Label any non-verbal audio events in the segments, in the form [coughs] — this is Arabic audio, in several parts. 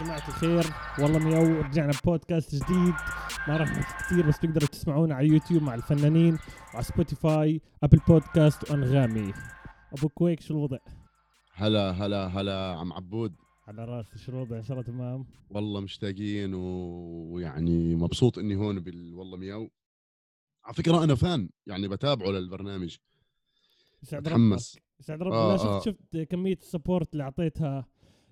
جماعة الخير. والله مياو رجعنا بودكاست جديد. ما راح نحكي كثير بس تقدروا تسمعونا على يوتيوب مع الفنانين وعلى سبوتيفاي أبل بودكاست وأنغامي. أبو كويك شو الوضع؟ هلا هلا هلا عم عبود. على رأسي شو الوضع؟ إن شاء الله تمام. والله مشتاقين و- ويعني مبسوط إني هون بال والله مياو على فكرة أنا fan يعني بتابعه للبرنامج. يسعد متحمس ربك. يسعد ربك آه، شفت آه. شفت كمية ال support اللي أعطيتها؟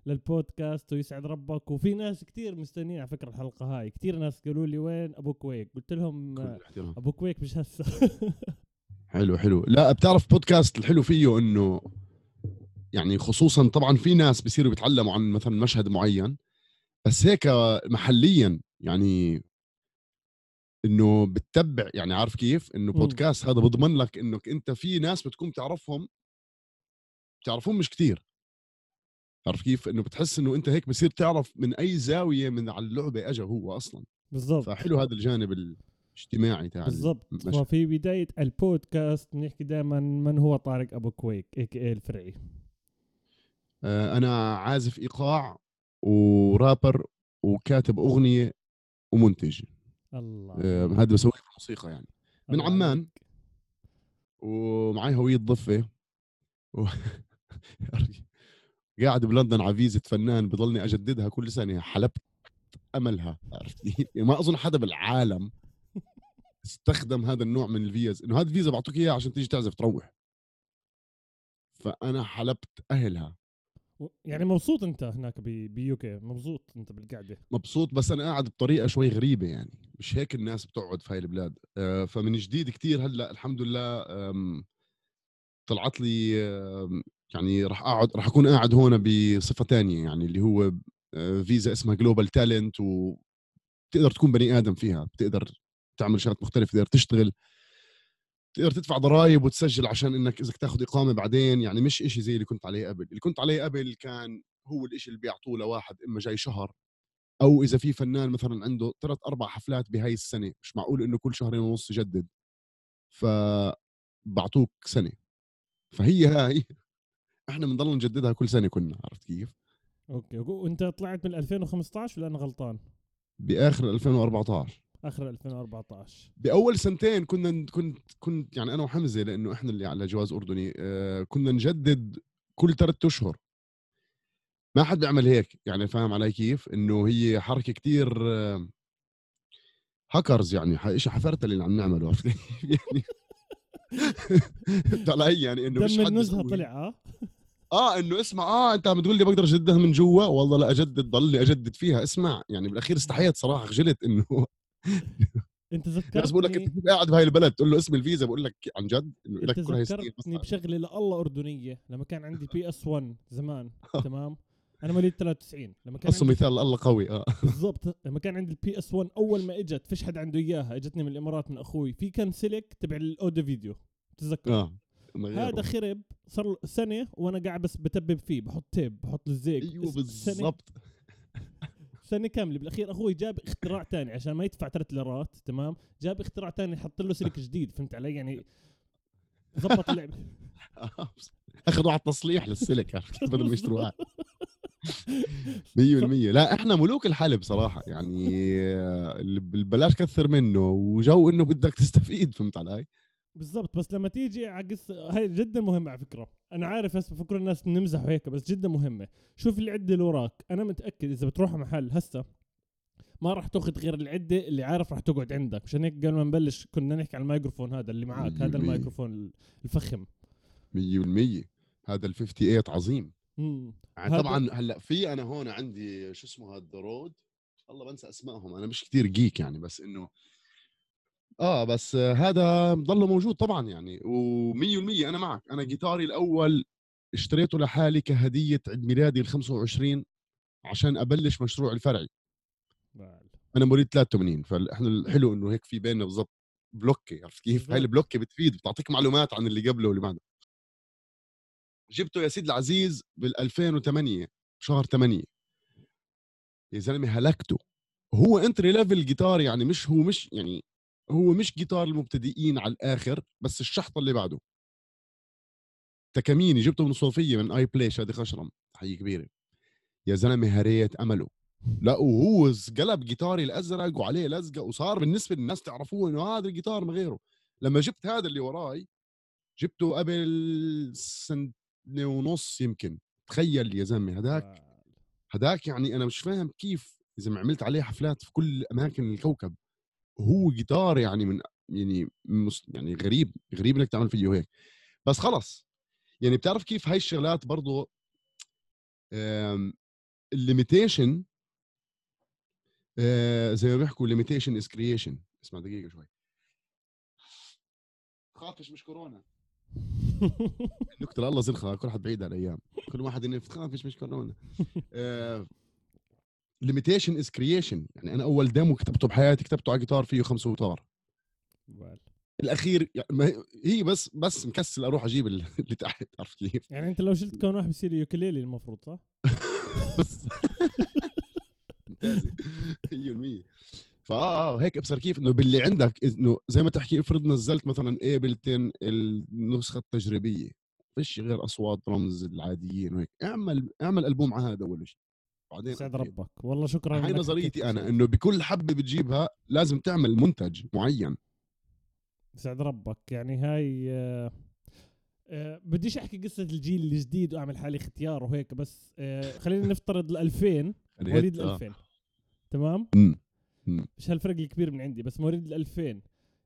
للبودكاست ويسعد ربك. وفي ناس كثير مستنيين على فكرة الحلقة هاي. كثير ناس قالوا لي وين أبو كويك؟ قلت لهم أبو كويك مش هسه. حلو حلو. لا بتعرف بودكاست الحلو فيه إنه يعني خصوصا طبعا في ناس بيصيروا بيتعلموا عن مثلا مشهد معين بس هيك محليا يعني إنه بتتبع. يعني عارف كيف؟ إنه. بودكاست هذا بضمن لك إنك أنت في ناس بتكون تعرفهم تعرفهم مش كتير. عارف كيف؟ إنه بتحس إنه أنت هيك بصير تعرف من أي زاوية من على اللعبة اجى هو أصلا. بالضبط. فحلو هذا الجانب الاجتماعي تاع بالضبط. وفي بداية البودكاست بنحكي دائما من هو طارق أبو كويك a.k.a الفرعي. آه، أنا عازف إيقاع ورابر وكاتب أغنية ومنتج. الله. آه، هذا بسويه في الموسيقى يعني. من الله عمان. ومعي هوية ضفة. و... [laughs] قاعد بلندن على فيزة فنان بضلني أجددها كل سنة حلبت أهلها عرفت؟ كيف؟ يعني ما أظن حدا بالعالم استخدم هذا النوع من الفيز إنه هذا الفيزا بعطوك اياها عشان تيجي تعزف تروح. فأنا حلبت أهلها. يعني مبسوط أنت هناك بال UK مبسوط أنت بالقعدة؟ مبسوط بس أنا قاعد بطريقة شوي غريبة يعني مش هيك الناس بتقعد في هاي البلاد. آه، فمن جديد كتير هلأ الحمد لله طلعت لي يعني راح أقعد راح أكون قاعد هون بصفة تانية يعني اللي هو آه، فيزا اسمها Global Talent وبتقدر تكون بني آدم فيها بتقدر تعمل شغلات مختلفة تقدر تشتغل تقدر تدفع ضرائب وتسجل عشان إنك إذا تاخذ إقامة بعدين يعني مش إشي زي اللي كنت عليه قبل. اللي كنت عليه قبل كان هو الإشي اللي بيعطوه لواحد إما جاي شهر أو إذا في فنان مثلا عنده ثلاث أربع حفلات بهاي السنة مش معقول إنه كل شهرين ونص يجدد فبعطوك سنة. فهي هاي. إحنا بنضل نجددها كل سنة كنا عرفت كيف؟ أوكي وأنت طلعت من 2015 ولا أنا غلطان؟ بآخر 2014 آخر 2014 بأول سنتين كنا كنت كنت يعني أنا وحمزة لأنه إحنا اللي على جواز أردني آه، كنا نجدد كل ثلاثة أشهر. ما حد بيعمل هيك يعني فاهم علي كيف؟ إنه هي حركة كتير آه، هاكرز يعني ح- شيء حفرت اللي عم نعمله عرفت؟ يعني [laughs] [laughs] علي يعني إنه مش حد. طلع آه. آه إنه اسمع آه أنت عم تقول لي بقدر أجددها من جوا؟ والله لا أجدد ضلني أجدد فيها اسمع. يعني بالأخير استحيت صراحة خجلت إنه [laughs] أنت [laughs] ناس بقول لك ذكرتني أنت قاعد بهاي البلد؟ تقول له اسم الفيزا بقول لك عن جد إنه أنت لك كل هاي السنين ذكرتني بس بشغلة لله أردنية لما كان عندي PS 1 زمان تمام؟ أنا مواليد 93 لما كان عندي مثال الله قوي آه. [laughs] بالضبط لما كان عندي ال PS 1 أول ما إجت فيش حد عنده إياها إجتني من الإمارات من أخوي. في كان سلك تبع ال audio video تتذكر؟ آه. هذا خرب صار سنة وأنا قاعد بس بتيب فيه بحط tape بحط لزيق أيوه بالضبط. [laughs] سنة كاملة. بالأخير أخوي جاب اختراع تاني عشان ما يدفع ثلاث ليرات تمام؟ جاب اختراع تاني حط له سلك جديد فهمت علي؟ يعني ظبط اللعبه. [laughs] أخذوا على التصليح للسلك بدل ما يشتروا واحد 100% لا إحنا ملوك الحلب صراحة يعني آه، اللي بلاش كثر منه وجو إنه بدك تستفيد فهمت علي؟ بالضبط بس لما تيجي على قصة هاي جدا مهمة على فكرة. أنا عارف هسه بفكر الناس نمزح وهيك بس جدا مهمة. شوف العدة اللي وراك. أنا متأكد إذا بتروح محل هسه ما راح تأخذ غير العدة اللي عارف راح تقعد عندك. مشان هيك قبل ما نبلش كنا نحكي على الميكروفون هذا اللي معك هذا الميكروفون الفخم. 100% هذا ال 58 عظيم. مم. يعني هذا- طبعا هلأ في أنا هون عندي شو اسمه هذا رود. والله بنسى أسمائهم. أنا مش كتير جيك يعني بس إنه آه بس هذا ضله موجود طبعا يعني و100% أنا معك. أنا جيتاري الأول اشتريته لحالي كهدية عيد ميلادي ال 25 عشان أبلش مشروع الفرعي. أنا مواليد 83 فاحنا الحلو إنه هيك في بيننا بالضبط بلوكي عرفت كيف؟ هاي. البلوكي بتفيد بتعطيك معلومات عن اللي قبله واللي بعده. جبته يا سيدي العزيز بال 2008 شهر 8 يا زلمة هلكته. هو entry level guitar يعني مش هو مش يعني هو مش جيتار المبتدئين على الآخر بس الشحطة اللي بعده. تكميني جبته من صوفية من اي بلاي شادي خشرم. حي كبيرة. يا زلمة هريت أمله. لا وهو قلب جيتاري الأزرق وعليه لزقة وصار بالنسبة للناس تعرفوه إنه هذا الجيتار ما غيره. لما جبت هذا اللي وراي جبته قبل سنة ونص يمكن. تخيل يا زلمة هداك. هداك يعني أنا مش فاهم كيف إذا ما عملت عليه حفلات في كل أماكن الكوكب. وهو جيتار يعني من يعني يعني غريب غريب إنك تعمل فيه هيك. بس خلص. يعني بتعرف كيف هاي الشغلات برضو ال limitation آه، زي ما بيحكوا limitation is creation اسمع دقيقة شوي. خافش مش كورونا. [laughs] نكتة الله زنخة كل حد بعيد على الأيام. كل واحد انه خافش مش كورونا. limitation is creation يعني أنا أول demo كتبته بحياتي كتبته على جيتار فيه خمس اوتار الأخير يعني هي بس بس مكسل أروح أجيب [laughs] اللي تحت عرفت كيف؟ يعني أنت لو شلت كون واحد بصير ukulele المفروض صح؟ بس [laughs] ممتازه 100% فآه هيك ابصر كيف إنه باللي عندك إنه زي ما تحكي افرض نزلت مثلا Ableton النسخة التجريبية. فيش غير أصوات رمز العاديين وهيك. اعمل اعمل ألبوم على هذا أول شيء بعدين سعد ربك. والله شكرا هاي نظريتي أنا إنه بكل حبه بتجيبها لازم تعمل منتج معين. سعد ربك يعني هاي آه آه بديش أحكي قصة الجيل الجديد وأعمل حالي اختيار وهيك بس آه خلينا نفترض ال 2000 مواليد ال 2000 تمام؟ مش هالفرق الكبير من عندي بس مواليد ال 2000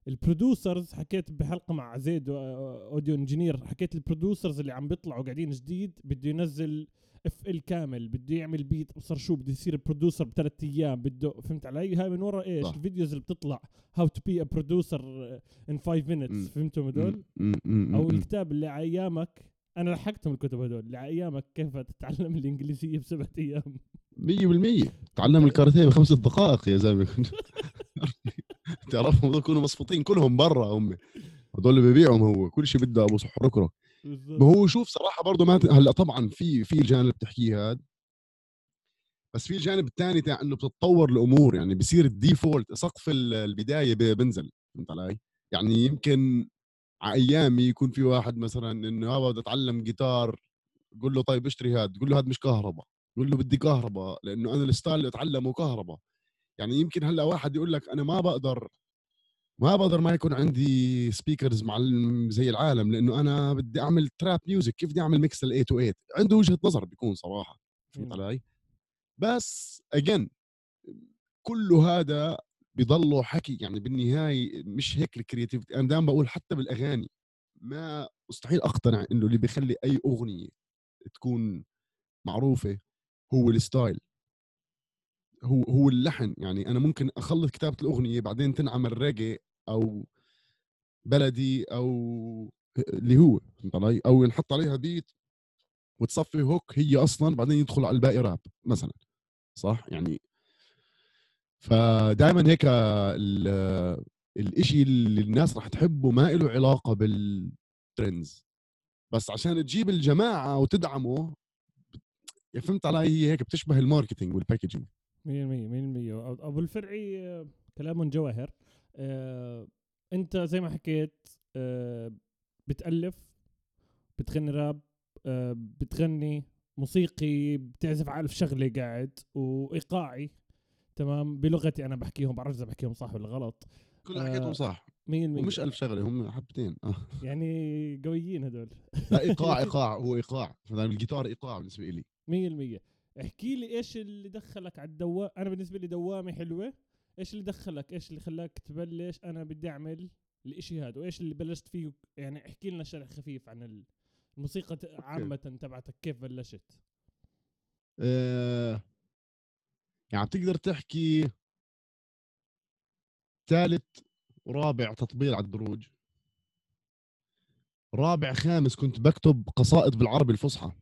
ال producers حكيت بحلقة مع زيد audio engineer حكيت ال producers اللي عم بيطلعوا قاعدين جديد بده ينزل FL كامل بده يعمل beat ابصر شو بده يصير producer بثلاث أيام بده فهمت علي؟ هاي من ورا إيش؟ صح. ال videos اللي بتطلع how to be a producer in 5 minutes فهمتوا هدول؟ أو الكتاب اللي على أيامك أنا لحقتهم الكتب هدول اللي على أيامك كيف تتعلم الإنجليزية بسبعة أيام؟ 100% تعلم الكاراتيه بخمس دقائق يا زلمة. [laughs] تعرفهم يكونوا مصفوطين كلهم برا هم. هذول اللي ببيعهم هو. كل شيء بده أبو صحركرة. ما هو شوف صراحة برضه ما هلأ طبعا في في الجانب بتحكيه هذا بس في الجانب الثاني تاع إنه بتتطور الأمور يعني بصير ال default سقف البداية بنزل فهمت علي؟ يعني يمكن على أيامي يكون في واحد مثلا إنه أبغى بدي اتعلم جيتار قول له طيب اشتري هذا قول له هذا مش كهرباء قول له بدي كهرباء لأنه أنا ال style اللي أتعلمه كهرباء. يعني يمكن هلأ واحد يقول لك أنا ما بقدر ما بقدر ما يكون عندي speakers مع زي العالم لأنه أنا بدي أعمل trap music كيف بدي أعمل mix ال 808 عنده وجهة نظر بيكون صراحة فهمت علي؟ بس again كله هذا بيضلوا حكي يعني بالنهاية مش هيك ال creativity أنا دائما بقول حتى بالأغاني ما مستحيل أقتنع إنه اللي بيخلي أي أغنية تكون معروفة هو ال style هو هو اللحن. يعني أنا ممكن أخلص كتابة الأغنية بعدين تنعمل ريجي أو بلدي أو اللي هو فهمت علي؟ أو ينحط عليها بيت وتصفي هوك هي أصلا بعدين يدخل على الباقي راب مثلا. صح؟ يعني فدائما هيك الإشي اللي الناس راح تحبه ما له علاقة بالترندز بس عشان تجيب الجماعة وتدعمه فهمت علي؟ هي هيك بتشبه ال marketing وال packaging 100% 100% أبو الفرعي كلام جواهر. آه، أنت زي ما حكيت آه، بتألف بتغني راب آه، بتغني موسيقي بتعزف على شغلة قاعد وإيقاعي تمام؟ بلغتي أنا بحكيهم بعرف إذا بحكيهم صح ولا غلط. كل حكيتهم صح. 100% ومش ألف شغلة هم حبتين. آه. يعني قويين هدول. لا إيقاع [laughs] إيقاع هو إيقاع. الجيتار إيقاع بالنسبة لي 100% احكي لي إيش اللي دخلك على الدوام أنا بالنسبة لي دوامة حلوة. إيش اللي دخلك؟ إيش اللي خلاك تبلش؟ أنا بدي أعمل الإشي هذا وإيش اللي بلشت فيه؟ يعني احكي لنا شرح خفيف عن الموسيقى عامة تبعتك كيف بلشت؟ أه يعني بتقدر تحكي ثالث ورابع تطبيل على الدروج رابع خامس كنت بكتب قصائد بالعربي الفصحى.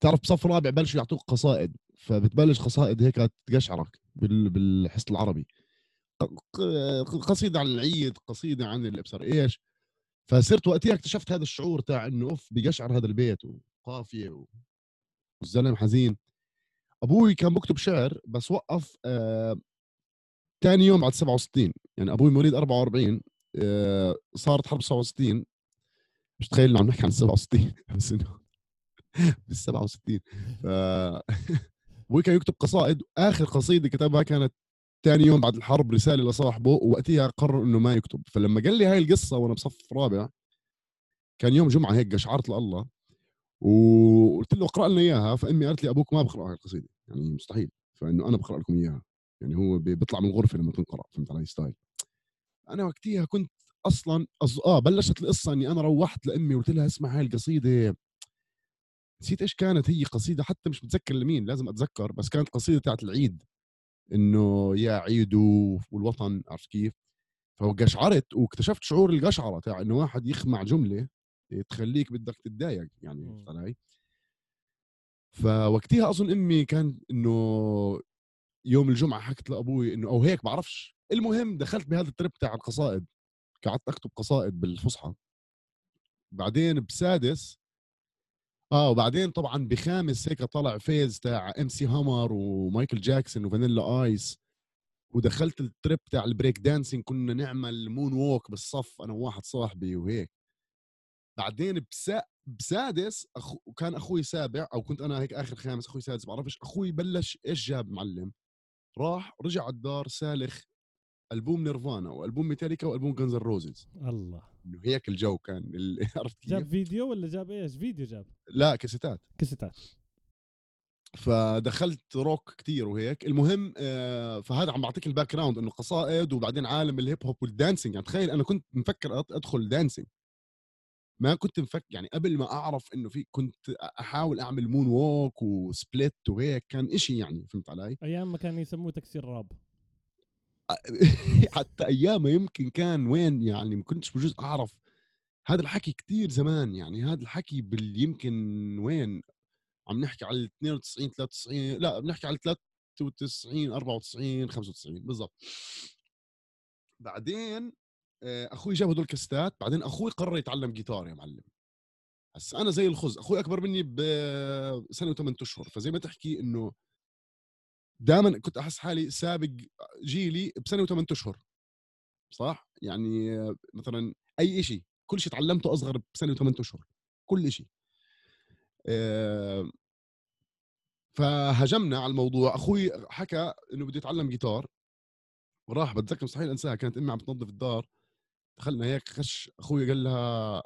تعرف بصف رابع بلشوا يعطوك قصائد فبتبلش قصائد هيك تقشعرك بالحس العربي. قصيدة عن العيد قصيدة عن الابصر إيش؟ فصرت وقتها اكتشفت هذا الشعور تاع إنه أوف بقشعر هذا البيت وقافية والزلم حزين. أبوي كان بكتب شعر بس وقف آه يوم بعد 67 يعني أبوي مواليد 44 آه صارت حرب 67 مش تخيل عم نحكي عن 67 [laughs] بس إنه بال 67 ف [laughs] أبوي كان يكتب قصائد. آخر قصيدة كتبها كانت ثاني يوم بعد الحرب رسالة لصاحبه ووقتها قرر إنه ما يكتب. فلما قال لي هاي القصة وأنا بصف رابع كان يوم جمعة هيك قشعرت لله وقلت له اقرأ لنا إياها. فأمي قالت لي أبوك ما بقرأ هاي القصيدة. يعني مستحيل. فإنه أنا بقرأ لكم إياها. يعني هو بيطلع من الغرفة لما تنقرأ فهمت علي style. أنا وقتها كنت أصلا أز... آه بلشت القصة إني أنا روحت لأمي وقلت لها اسمع هاي القصيدة. نسيت إيش كانت هي قصيدة حتى مش متذكر لمين لازم أتذكر بس كانت قصيدة تاعت العيد إنه يا عيد والوطن عرفت كيف؟ فقشعرت واكتشفت شعور القشعرة تاع إنه واحد يجمع جملة تخليك بدك تتضايق يعني علي؟ فوقتها أظن أمي كان إنه يوم الجمعة حكت لأبوي إنه أو هيك بعرفش. المهم دخلت بهذا ال trip تاع القصائد قعدت أكتب قصائد بالفصحى. بعدين بسادس آه وبعدين طبعا بخامس هيك طلع phase تاع MC Hammer ومايكل جاكسون و Vanilla Ice. ودخلت ال trip تاع ال break dancing كنا نعمل moonwalk بالصف أنا وواحد صاحبي وهيك. بعدين بسا بسادس أخو وكان أخوي سابع أو كنت أنا هيك آخر خامس أخوي سادس بعرفش أخوي بلش إيش جاب معلم؟ راح رجع على الدار سالخ ألبوم Nirvana وألبوم ميتاليكا وألبوم Guns N' Roses الله. إنه هيك الجو كان [laughs] [laughs] عرفت كيف؟ جاب فيديو ولا جاب إيش؟ فيديو جاب. لا كاسيتات. كاسيتات. فدخلت روك كتير وهيك. المهم آه فهذا عم بعطيك ال background إنه قصائد وبعدين عالم ال hip hop وال dancing يعني تخيل أنا كنت مفكر أدخل dancing ما كنت مفكر يعني قبل ما أعرف إنه في كنت أحاول أعمل moonwalk و split وهيك كان إشي يعني فهمت علي؟ أيام ما كان يسموه تكسير راب. [laughs] حتى ايامها يمكن كان وين يعني ما كنتش بجوز أعرف. هذا الحكي كتير زمان يعني هذا الحكي بال يمكن وين؟ عم نحكي على 92 93 لا بنحكي على 93 94 95 بالضبط. بعدين آه، أخوي جاب هدول الكاستات بعدين أخوي قرر يتعلم جيتار يا معلم. هسا أنا زي الخز أخوي أكبر مني بسنه وثمان أشهر فزي ما تحكي إنه دائما كنت أحس حالي سابق جيلي بسنة وثمان أشهر صح؟ يعني مثلا أي شيء كل شيء تعلمته أصغر بسنة وثمان أشهر كل شيء فهجمنا على الموضوع. أخوي حكى إنه بده يتعلم جيتار. وراح بتذكر مستحيل أنساها كانت أمي عم تنظف الدار. دخلنا هيك خش أخوي قال لها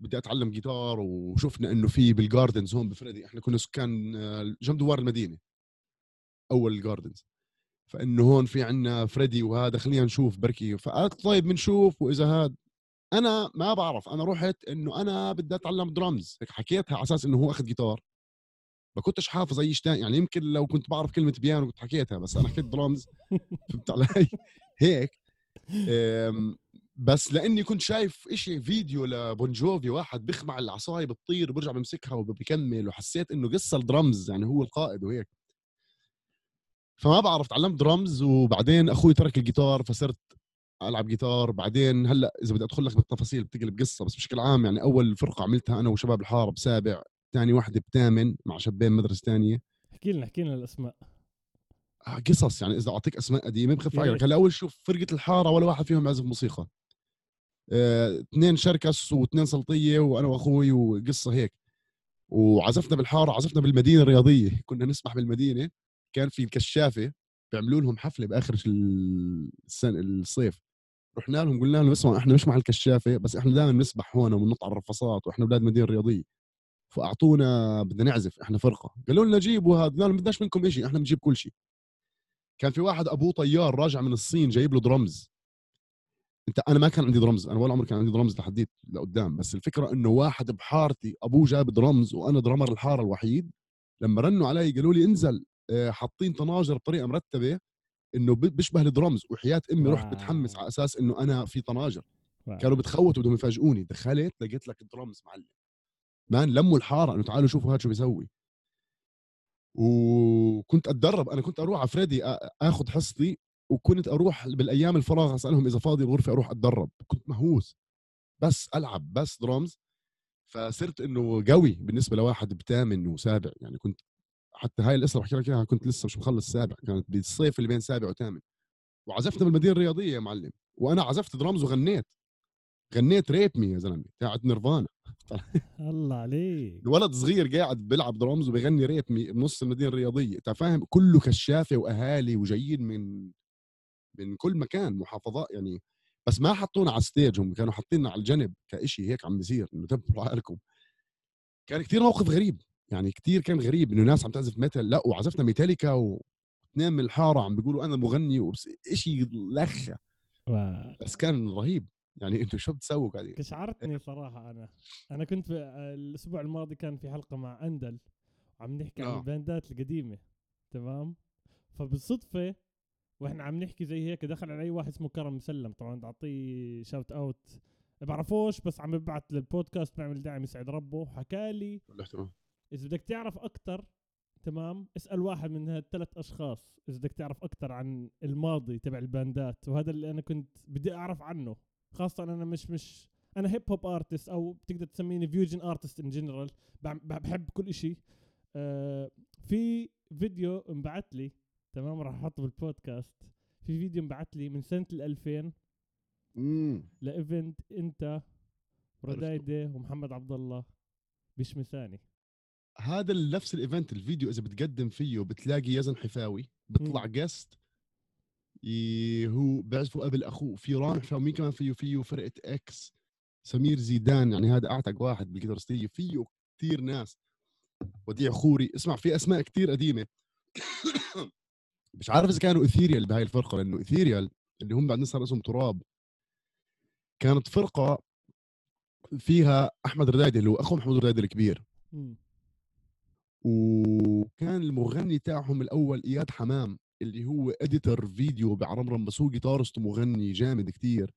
بدي أتعلم جيتار وشفنا إنه في بالجاردنز هون بفريدي إحنا كنا سكان جنب دوار المدينة. أول الجاردنز فانه هون في عنا فريدي وهذا خلينا نشوف بركي. فقالت طيب بنشوف وإذا هاد. أنا ما بعرف. أنا رحت إنه أنا بدي أتعلم درامز هيك حكيتها على أساس إنه هو أخذ جيتار ما كنتش حافظ أي شيء يعني يمكن لو كنت بعرف كلمة بيانو كنت حكيتها بس أنا حكيت درامز [laughs] فهمت علي؟ هيك. بس لإني كنت شايف إشي فيديو لبونجوفي واحد بيخمع العصاية بتطير وبرجع بمسكها وبكمل وحسيت إنه قصة الدرمز يعني هو القائد وهيك. فما بعرف تعلمت درمز وبعدين أخوي ترك الجيتار فصرت ألعب جيتار. بعدين هلأ إذا بدي أدخل لك بالتفاصيل بتقلب قصة بس بشكل عام يعني أول فرقة عملتها أنا وشباب الحاره بسابع ثاني واحدة بثامن مع شبين مدرسة ثانية احكي لنا احكي لنا الأسماء. آه قصص يعني إذا أعطيك أسماء قديمة بخف عليك هلأ أول شوف فرقة الحارة ولا واحد فيهم يعزف موسيقى. آه، اثنين شركس واثنين سلطيه وأنا وأخوي وقصة هيك. وعزفنا بالحارة عزفنا بالمدينة الرياضية. كنا نسبح بالمدينة. كان في الكشافه بيعملوا لهم حفلة بآخر السنة الصيف. رحنا لهم قلنا لهم اسمعوا إحنا مش مع الكشافة بس إحنا دائما بنسبح هون وبنط على الرفصات وإحنا أولاد مدينة رياضية. فأعطونا بدنا نعزف إحنا فرقة. قالوا لنا جيبوا هذا قالوا بدناش منكم شيء إحنا بنجيب كل شيء كان في واحد أبوه طيار راجع من الصين جايب له درمز. أنت أنا ما كان عندي درمز أنا ولا عمري كان عندي درمز لحديت لقدام بس الفكرة إنه واحد بحارتي أبوه جاب درمز وأنا درمر الحارة الوحيد. لما رنوا علي قالوا لي انزل. حاطين طناجر بطريقة مرتبة إنه بيشبه الدرمز وحياة أمي رحت متحمس على أساس إنه أنا في طناجر. Wow. كانوا بتخوتوا بدهم يفاجئوني. دخلت لقيت لك الدرمز معلم. Man لموا الحارة. إنه تعالوا شوفوا هذا شو بيسوي. وكنت أتدرب. أنا كنت أروح على فريدي آخذ حصتي. وكنت أروح بالأيام الفراغ أسألهم إذا فاضي الغرفة أروح أتدرب. كنت مهووس. بس ألعب. بس درامز. فصرت إنه قوي بالنسبة لواحد بثامن وسابع. يعني كنت حتى هاي القصة بحكي لك إياها كنت لسه مش مخلص سابع كانت بالصيف اللي بين سابع وثامن. وعزفنا بالمدينة الرياضية يا معلم وأنا عزفت درامز وغنيت. غنيت Rape Me يا زلمة تاعت نيرفانا. [laughs] الله عليك. الولد صغير قاعد بيلعب درامز وبيغني Rape Me- بنص المدينة الرياضية أنت فاهم؟ كله كشافة وأهالي وجايين من من كل مكان محافظات يعني. بس ما حطونا على stage هم كانوا حاطيننا على الجنب كإشي هيك عم بيصير إنه تبوا عقلكم. كان كتير موقف غريب. يعني كتير كان غريب إنه ناس عم تعزف metal لا وعزفنا ميتاليكا واثنين من الحارة عم بيقولوا أنا مغني وبس إشي لخه و- بس كان رهيب. يعني إنتوا شو بتسووا قاعدين قشعرتني [laughs] صراحة أنا. أنا كنت في الأسبوع الماضي كان في حلقة مع أندل وعم نحكي عن آه. الباندات القديمة تمام؟ فبالصدفة وإحنا عم نحكي زي هيك دخل علي واحد اسمه كرم مسلم طبعا اعطيه shout out بعرفوش بس عم ببعت للبودكاست بيعمل دعم يسعد ربه. حكى لي إذا بدك تعرف أكثر تمام؟ اسأل واحد من هالثلاث أشخاص إذا بدك تعرف أكثر عن الماضي تبع الباندات وهذا اللي أنا كنت بدي أعرف عنه. خاصة أنا مش مش أنا hip hop artist أو بتقدر تسميني fusion artist in general بحب كل إشي. آه في فيديو انبعث لي تمام؟ راح أحطه بالبودكاست. في فيديو انبعث لي من سنة ال 2000 امم ل event إنت وردايده ومحمد عبد الله. بشمساني هذا نفس ال event الفيديو إذا بتقدم فيه بتلاقي يزن حفاوي بيطلع guest هو بيعزفوا قبل أخوه في رامح حفاوي مين كمان فيه؟ فيه فرقة إكس سمير زيدان يعني هذا أعتق واحد بالجيتارستيه فيه كثير ناس. وديع خوري اسمع في أسماء كثير قديمة. [coughs] مش عارف إذا كانوا إثيريال بهاي الفرقة لأنه إثيريال اللي هم بعدين صار اسمهم تراب. كانت فرقة فيها أحمد ردايدي اللي هو أخو محمود ردايدي الكبير. وكان المغني تاعهم الأول إياد حمام اللي هو editor video بعرمرم بس هو guitarist ومغني جامد كتير.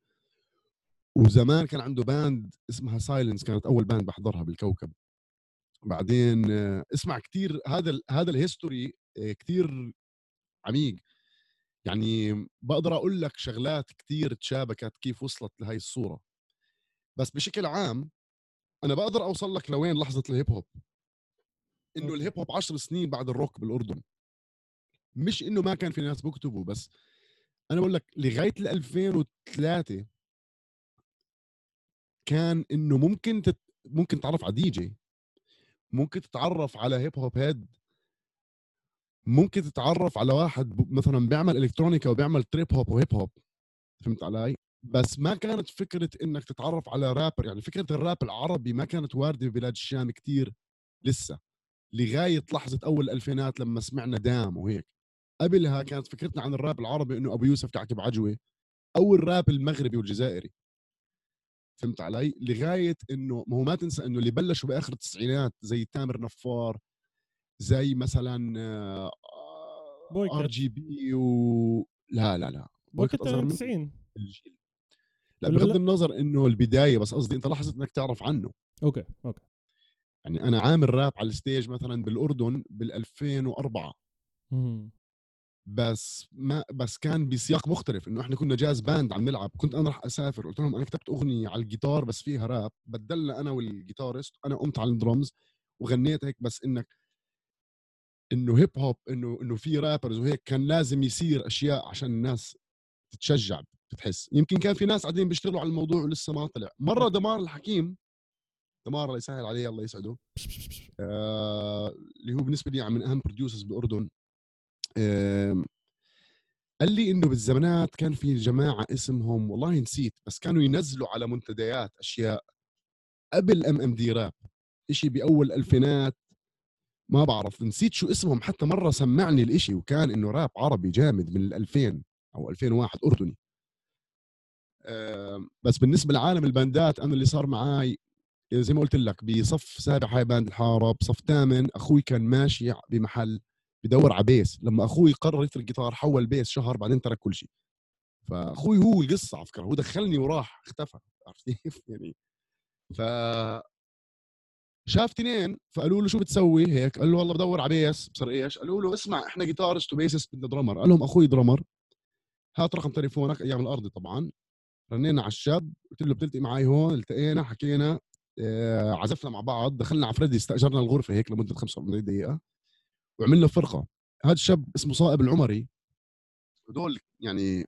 وزمان كان عنده band اسمها Silence كانت أول band بحضرها بالكوكب. بعدين اسمع كتير هذا ال هذا ال history آه، كتير عميق. يعني بقدر أقول لك شغلات كتير تشابكت كيف وصلت لهي الصورة. بس بشكل عام أنا بقدر أوصل لك لوين لحظة ال hip hop إنه. ال hip hop 10 سنين بعد الروك بالأردن. مش إنه ما كان في ناس بيكتبوا بس. أنا بقول لك لغاية ال 2003 كان إنه ممكن تت... ممكن تتعرف على دي جي. ممكن تتعرف على hip hop head ممكن تتعرف على واحد ب- مثلا بيعمل electronica وبيعمل trip hop و hip hop فهمت علي؟ بس ما كانت فكرة إنك تتعرف على رابر يعني فكرة الراب العربي ما كانت واردة ببلاد الشام كتير لسه. لغاية لحظة أول الألفينات لما سمعنا دام وهيك. قبلها كانت فكرتنا عن الراب العربي إنه أبو يوسف كعك بعجوه أو الراب المغربي والجزائري. فهمت علي؟ لغاية إنه ما هو ما تنسى إنه اللي بلشوا بآخر التسعينات زي تامر نفار زي مثلا بويكوت. آر جي بي و لا لا لا منه. 90 الجيل. لا بغض؟ النظر إنه البداية بس قصدي أنت لحظة إنك تعرف عنه. okay okay. يعني أنا عامل راب على ال stage مثلا بالأردن بال 2004 مم. بس ما بس كان بسياق مختلف إنه إحنا كنا jazz band عم نلعب كنت أنا رح أسافر قلت لهم أنا كتبت أغنية على الجيتار بس فيها راب بدلنا أنا وال guitarist أنا قمت على الدرمز وغنيت هيك بس إنك إنه hip hop إنه إنه في rappers وهيك كان لازم يصير أشياء عشان الناس تتشجع بتحس. يمكن كان في ناس قاعدين بيشتغلوا على الموضوع ولسه ما طلع. مرة دمار الحكيم دمار الله يسهل عليه الله يسعده. آه، اللي هو بالنسبة لي من أهم producers بالاردن آم، قال لي إنه بالزمانات كان في جماعة اسمهم والله نسيت بس كانوا ينزلوا على منتديات أشياء قبل ام ام دي راب إشي بأول الالفينات ما بعرف نسيت شو اسمهم حتى مرة سمعني الإشي وكان إنه راب عربي جامد من ال 2000 أو 2001 أردني. بس بالنسبة لعالم الباندات أنا اللي صار معاي زي ما قلت لك بصف سابع هاي band الحارة بصف ثامن أخوي كان ماشي بمحل بدور على bass. لما أخوي قرر يترك الجيتار حول bass شهر بعدين ترك كل شيء. فأخوي هو القصة على فكرة هو دخلني وراح اختفى عرفت كيف؟ [laughs] يعني ف شاف تنين فقالوا له شو بتسوي؟ هيك قال له والله بدور على bass. بصير إيش؟ قالوا له اسمع إحنا guitarist و bassist بدنا drummer. قال لهم أخوي drummer. هات رقم تليفونك أيام الارضي طبعا. رنينا على الشاب قلت له بتلتقي معي هون التقينا حكينا. عزفنا مع بعض دخلنا على فريدي استأجرنا الغرفة هيك لمدة 45 دقيقة وعملنا فرقة. هذا الشاب اسمه صائب العمري. هدول يعني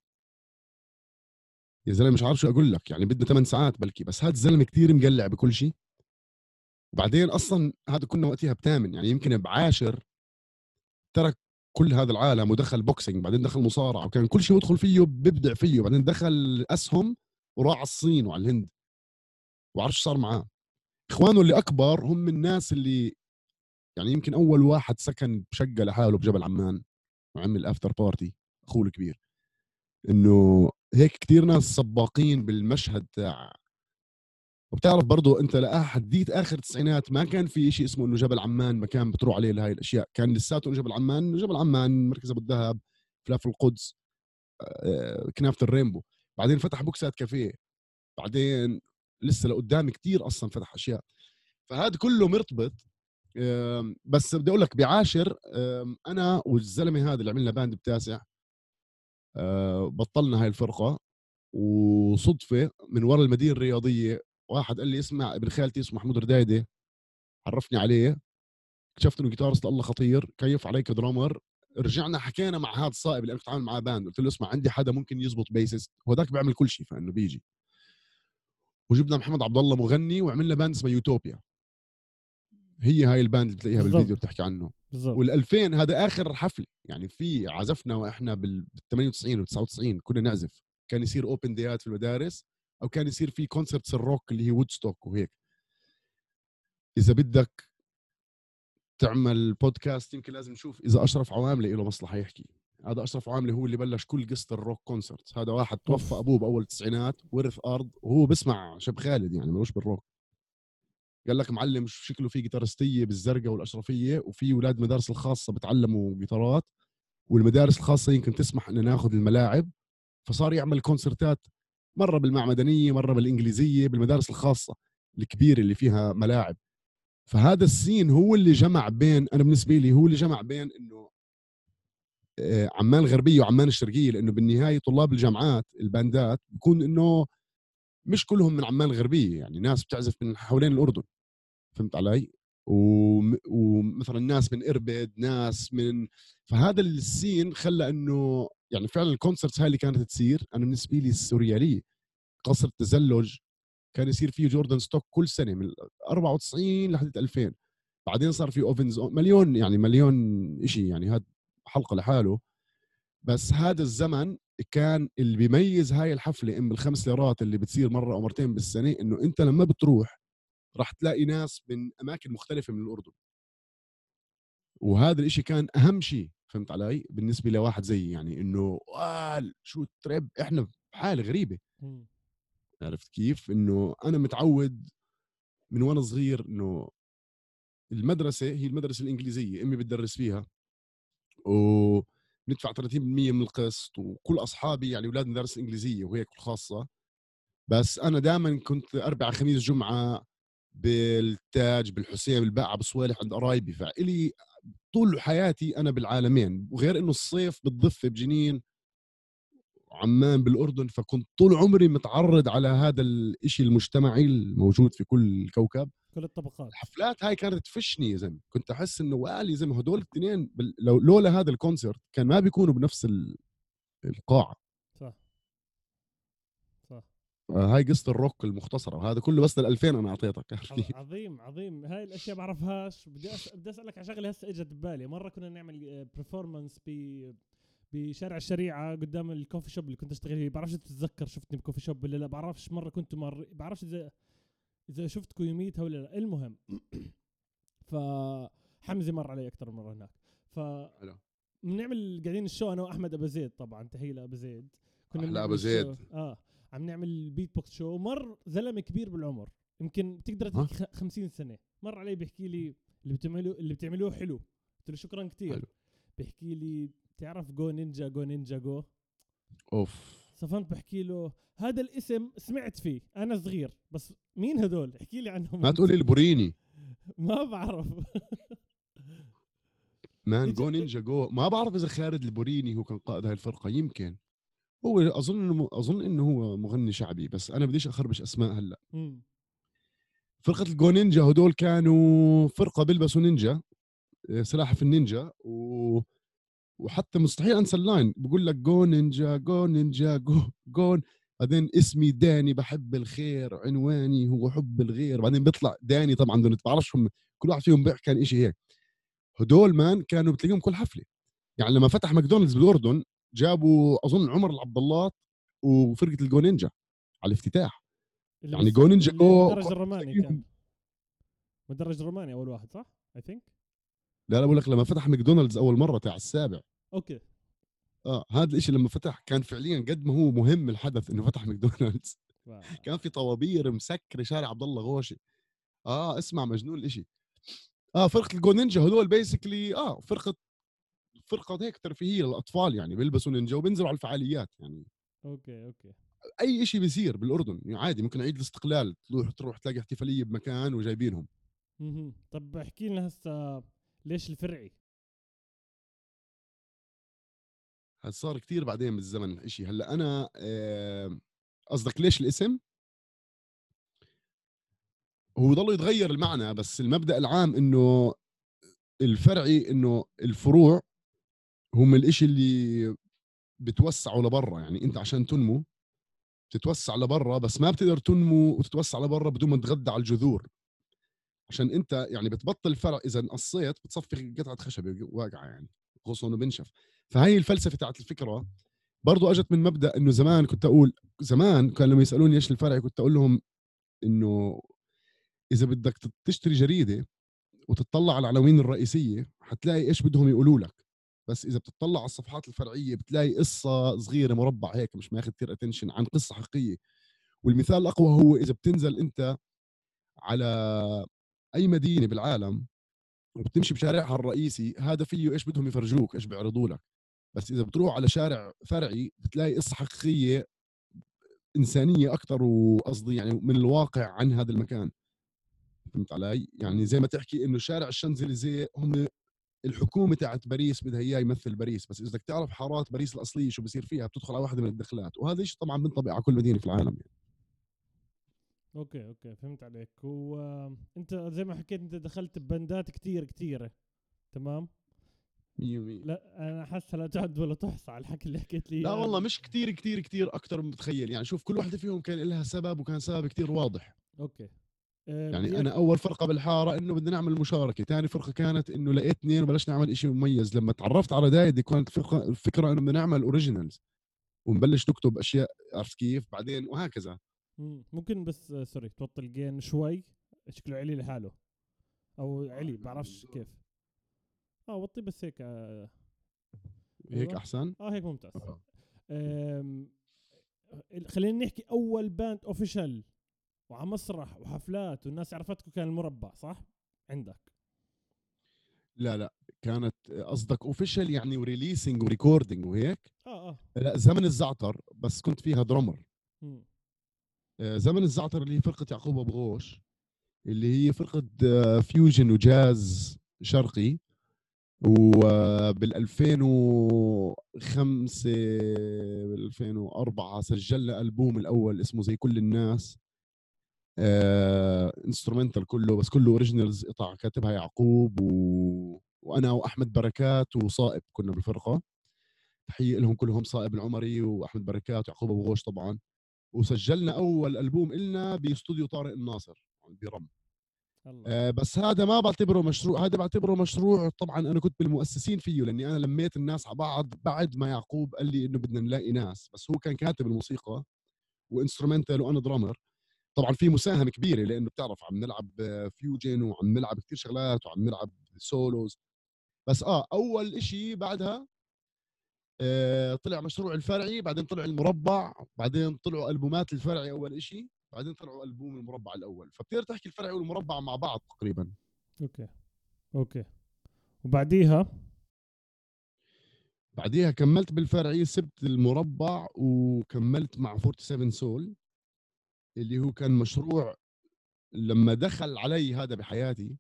يا زلمة مش عارف شو أقول لك يعني بدنا 8 ساعات بلكي بس هذا الزلمة كتير مقلع بكل شيء بعدين أصلا هذا كنا وقتها بثامن يعني يمكن بعاشر ترك كل هذا العالم ودخل boxing بعدين دخل مصارعة وكان كل شيء يدخل فيه بيبدع فيه بعدين دخل أسهم وراح على الصين وعلى الهند. وعرفش صار معاه؟ إخوانه اللي أكبر هم الناس اللي يعني يمكن أول واحد سكن بشقة لحاله بجبل عمان وعمل after party أخوه الكبير. إنه هيك كثير ناس سباقين بالمشهد تاع وبتعرف برضو أنت لحديت آخر التسعينات ما كان في شيء اسمه إنه جبل عمان مكان بتروح عليه لهي الأشياء. كان لساته جبل عمان جبل عمان مركز أبو الذهب فلافل القدس آه، كنافة الرينبو. بعدين فتح Books@Cafe. بعدين لسه لقدام كتير أصلا فتح أشياء. فهذا كله مرتبط بس بدي أقول لك بعاشر أنا والزلمة هذا اللي عملنا band بتاسع آه، بطلنا هاي الفرقة وصدفة من وراء المدينة الرياضية واحد قال لي اسمع ابن خالتي اسمه محمود ردايدة عرفني عليه اكتشفت إنه guitarist الله خطير كيف عليك drummer رجعنا حكينا مع هذا الصائب اللي أنا كنت عامل معاه band قلت له اسمع عندي حدا ممكن يزبط bassist هو ذاك بيعمل كل شيء فإنه بيجي. وجبنا محمد عبد الله مغني وعملنا band اسمه يوتوبيا. هي هاي ال band اللي بتلاقيها بالفيديو بتحكي عنه. بالضبط. وال2000 هذا آخر حفلة. يعني في عزفنا وإحنا بال 98 و 99 كنا نعزف. كان يصير open day ات في المدارس أو كان يصير في concerts ال rock اللي هي Woodstock وهيك. إذا بدك تعمل بودكاست يمكن لازم نشوف إذا أشرف عواملة له مصلحة يحكي. هذا أشرف عامله هو اللي بلش كل قصة الروك كونسرت هذا واحد توفى أبوه بأول التسعينات ورث أرض وهو بسمع شب خالد يعني ملوش بالروك. قال لك معلم شكله في جيتارستية بالزرقاء والأشرفية وفي أولاد مدارس الخاصة بتعلموا جيتارات والمدارس الخاصة يمكن تسمح ان ناخذ الملاعب. فصار يعمل كونسرتات مرة بالمعمدانيه مرة بالإنجليزية بالمدارس الخاصة الكبيرة اللي فيها ملاعب. فهذا ال scene هو اللي جمع بين أنا بالنسبة لي هو اللي جمع بين إنه عمان الغربيه وعمان الشرقيه لأنه بالنهاية طلاب الجامعات ال band ات بكون إنه مش كلهم من عمان الغربيه يعني ناس بتعزف من حوالين الأردن فهمت علي؟ ومثلا ناس من إربد ناس من فهذا ال scene خلى إنه يعني فعلا ال concerts هاي اللي كانت تصير أنا بالنسبة لي السوريالية قصر التزلج كان يصير فيه Jordanstock كل سنة من 94 لحد 2000 بعدين صار في أوفنز مليون يعني مليون شيء يعني هذا حلقة لحاله بس هذا الزمن كان اللي بيميز هاي الحفلة ام الخمس ليرات اللي بتصير مرة أو مرتين بالسنة إنه أنت لما بتروح راح تلاقي ناس من أماكن مختلفة من الأردن. وهذا الإشي كان أهم شيء فهمت علي؟ بالنسبة لواحد زي يعني إنه شو تريب إحنا بحاله غريبة. عرفت كيف؟ إنه أنا متعود من وأنا صغير إنه المدرسة هي المدرسة الإنجليزية أمي بتدرس فيها. وندفع 30% من القسط وكل أصحابي يعني أولاد مدارس إنجليزية وهيك الخاصة. بس أنا دائما كنت أربع خميس جمعة بالتاج بالحسين بالباعة بصوالح عند قرايبي. فإلي طول حياتي أنا بالعالمين وغير إنه الصيف بالضفة بجنين عمان بالأردن فكنت طول عمري متعرض على هذا الإشي المجتمعي الموجود في كل الكوكب. كل الطبقات. الحفلات هاي كانت تفشني يا زلمة. كنت أحس إنه والي زي ما هدول الاثنين لو لولا هذا الكونسرت كان ما بيكونوا بنفس القاعة. صح. هاي قصة الروك المختصرة وهذا كله بس لل 2000 أنا أعطيتك عظيم عظيم. هاي الأشياء بعرفهاش بدي أس... بدي أسألك على شغلة هسه إجت ببالي. مرة كنا نعمل performance ب بشارع الشريعة قدام ال coffee shop اللي كنت أشتغل فيه. بعرفش تتذكر شفتني ب coffee shop ولا لا. بعرفش مرة كنت مر بعرفش إذا إذا شفتكم يوميتها ولا لا المهم. [coughs] فحمزه مر علي أكثر مرة هناك. ف بنعمل قاعدين ال show أنا وأحمد أبو زيد طبعا تحية لأبو زيد. كنا أبو زيد. آه عم نعمل beatbox show مر زلمة كبير بالعمر. يمكن بتقدر تحكي 50 سنة. مر علي بيحكي لي اللي بتعملوه اللي بتعملوه حلو. قلت له شكرا كثير. بيحكي لي تعرف Go Ninja Go Ninja Go؟ أوف. صفنت بحكي له هذا الاسم سمعت فيه أنا صغير بس مين هدول؟ احكي لي عنهم. ما تقولي البوريني. [laughs] ما بعرف. man Go Ninja Go ما بعرف إذا خالد البوريني هو كان قائد هاي الفرقة يمكن. هو أظن إنه أظن إنه هو مغني شعبي بس أنا بديش أخربش أسماء هلأ. فرقة ال Go Ninja هدول كانوا فرقة بيلبسوا نينجا آه، سلاحف النينجا و وحتى مستحيل أنسى ال line بقول لك go ninja go ninja go go بعدين اسمي داني بحب الخير عنواني هو حب الغير. بعدين بيطلع داني طبعا دول بعرفش كل واحد فيهم بيحكي كان شيء هيك. هدول man كانوا بتلاقيهم كل حفلة. يعني لما فتح ماكدونالدز بالأردن جابوا أظن عمر العبد الله وفرقة ال Go Ninja على الافتتاح. يعني Go Ninja Go مدرج الروماني كان. [laughs] مدرج الروماني أول واحد صح؟ I think لا لا بقول لك لما فتح ماكدونالدز أول مرة تاع السابع. okay. آه هذا الشيء لما فتح كان فعليا قد ما هو مهم الحدث إنه فتح ماكدونالدز. [laughs] كان في طوابير مسكره شارع عبد الله غوشي. آه اسمع مجنون الإشي. آه فرقة ال Go Ninja هذول basically آه فرقة فرقة هيك ترفيهية للأطفال يعني بيلبسوا نينجا وبينزلوا على الفعاليات يعني. okay okay. أي شيء بيصير بالأردن يعني عادي ممكن عيد الاستقلال تروح تروح تلاقي احتفالية بمكان وجايبينهم. طب احكي لنا هسه ليش الفرعي؟ صار كثير بعدين بالزمن الشيء هلأ أنا قصدك ليش الاسم؟ هو ضل يتغير المعنى بس المبدأ العام إنه الفرعي إنه الفروع هم الإشي اللي بتوسعوا لبرا. يعني أنت عشان تنمو بتتوسع لبرا بس ما بتقدر تنمو وتتوسع لبرا بدون ما تغذى على الجذور. عشان أنت يعني بتبطل فرع إذا قصيت بتصفي قطعة خشبه واقعة يعني خصوصا إنه بنشف. فهي الفلسفة تاعت الفكرة برضو أجت من مبدأ إنه زمان كنت أقول زمان كان لما يسألوني إيش الفرع كنت أقول لهم إنه إذا بدك تشتري جريدة وتطلع على العناوين الرئيسية حتلاقي إيش بدهم يقولوا لك. بس إذا بتطلع على الصفحات الفرعية بتلاقي قصة صغيرة مربع هيك مش ماخذ كثير اتنشن عن قصة حقيقية. والمثال الأقوى هو إذا بتنزل أنت على أي مدينة بالعالم وبتمشي بشارعها الرئيسي هذا فيه إيش بدهم يفرجوك إيش بيعرضوا لك بس إذا بتروح على شارع فرعي بتلاقي قصة حقيقية إنسانية أكثر وقصدي يعني من الواقع عن هذا المكان فهمت علي؟ يعني زي ما تحكي إنه شارع الشانزليزيه هم الحكومة تاعت باريس بدها إياه يمثل باريس بس إذا بدك تعرف حارات باريس الأصلية شو بصير فيها بتدخل على واحدة من الدخلات وهذا الشيء طبعا بينطبق على كل مدينة في العالم يعني. okay okay فهمت عليك. وانت زي ما حكيت أنت دخلت ب band ات كتير كتيرة. تمام؟ مية مية. لا أنا حاسه لا تعد ولا تحصى على الحكي اللي حكيت لي لا والله مش كتير كتير كتير أكثر من متخيل. يعني شوف كل واحدة فيهم كان لها سبب وكان سبب كتير واضح. Okay. يعني أنا أول فرقة بالحارة إنه بدنا نعمل مشاركة. ثاني فرقة كانت إنه لقيت اثنين وبلشنا نعمل شيء مميز. لما تعرفت على دايدي كانت الفكرة الفكرة إنه بدنا نعمل originals ونبلش نكتب أشياء عرفت كيف؟ بعدين وهكذا. ممكن بس sorry توطي الجين شوي. شكله علي لحاله. أو علي بعرفش كيف. آه وطي بس هيك آه هيك أيوة. أحسن؟ آه هيك ممتاز. آه. خلينا نحكي أول band official وعلى مسرح وحفلات والناس عرفتكم كان المربع صح؟ عندك. لا لا كانت قصدك official يعني و releasing و recording وهيك؟ آه آه. لا زمن الزعتر بس كنت فيها drummer آه زمن الزعتر اللي هي فرقة يعقوب أبو غوش اللي هي فرقة fusion وجاز شرقي وبال 2005 بال 2004 سجلنا ألبوم الأول اسمه زي كل الناس instrumental كله بس كله originals قطع كاتبها يعقوب و... وأنا وأحمد بركات وصائب كنا بالفرقة تحية لهم كلهم صائب العمري وأحمد بركات ويعقوب أبو غوش طبعا. وسجلنا أول ألبوم إلنا بإستوديو طارق الناصر برم. آه بس هذا ما بعتبره مشروع هذا بعتبره مشروع. طبعا أنا كنت بالمؤسسين فيه لأني أنا لميت الناس على بعض بعد ما يعقوب قال لي إنه بدنا نلاقي ناس. بس هو كان كاتب الموسيقى و instrumental وأنا drummer طبعا في مساهمة كبيرة لأنه بتعرف عم نلعب fusion وعم نلعب كثير شغلات وعم نلعب solos بس آه أول شيء بعدها طلع مشروع الفرعي بعدين طلع المربع بعدين طلعوا ألبومات الفرعي أول شيء بعدين طلعوا ألبوم المربع الأول. فبتقدر تحكي الفرعي والمربع مع بعض تقريبا. Okay. Okay. وبعديها؟ بعديها كملت بالفرعي سبت المربع وكملت مع 47 سول اللي هو كان مشروع لما دخل علي هذا بحياتي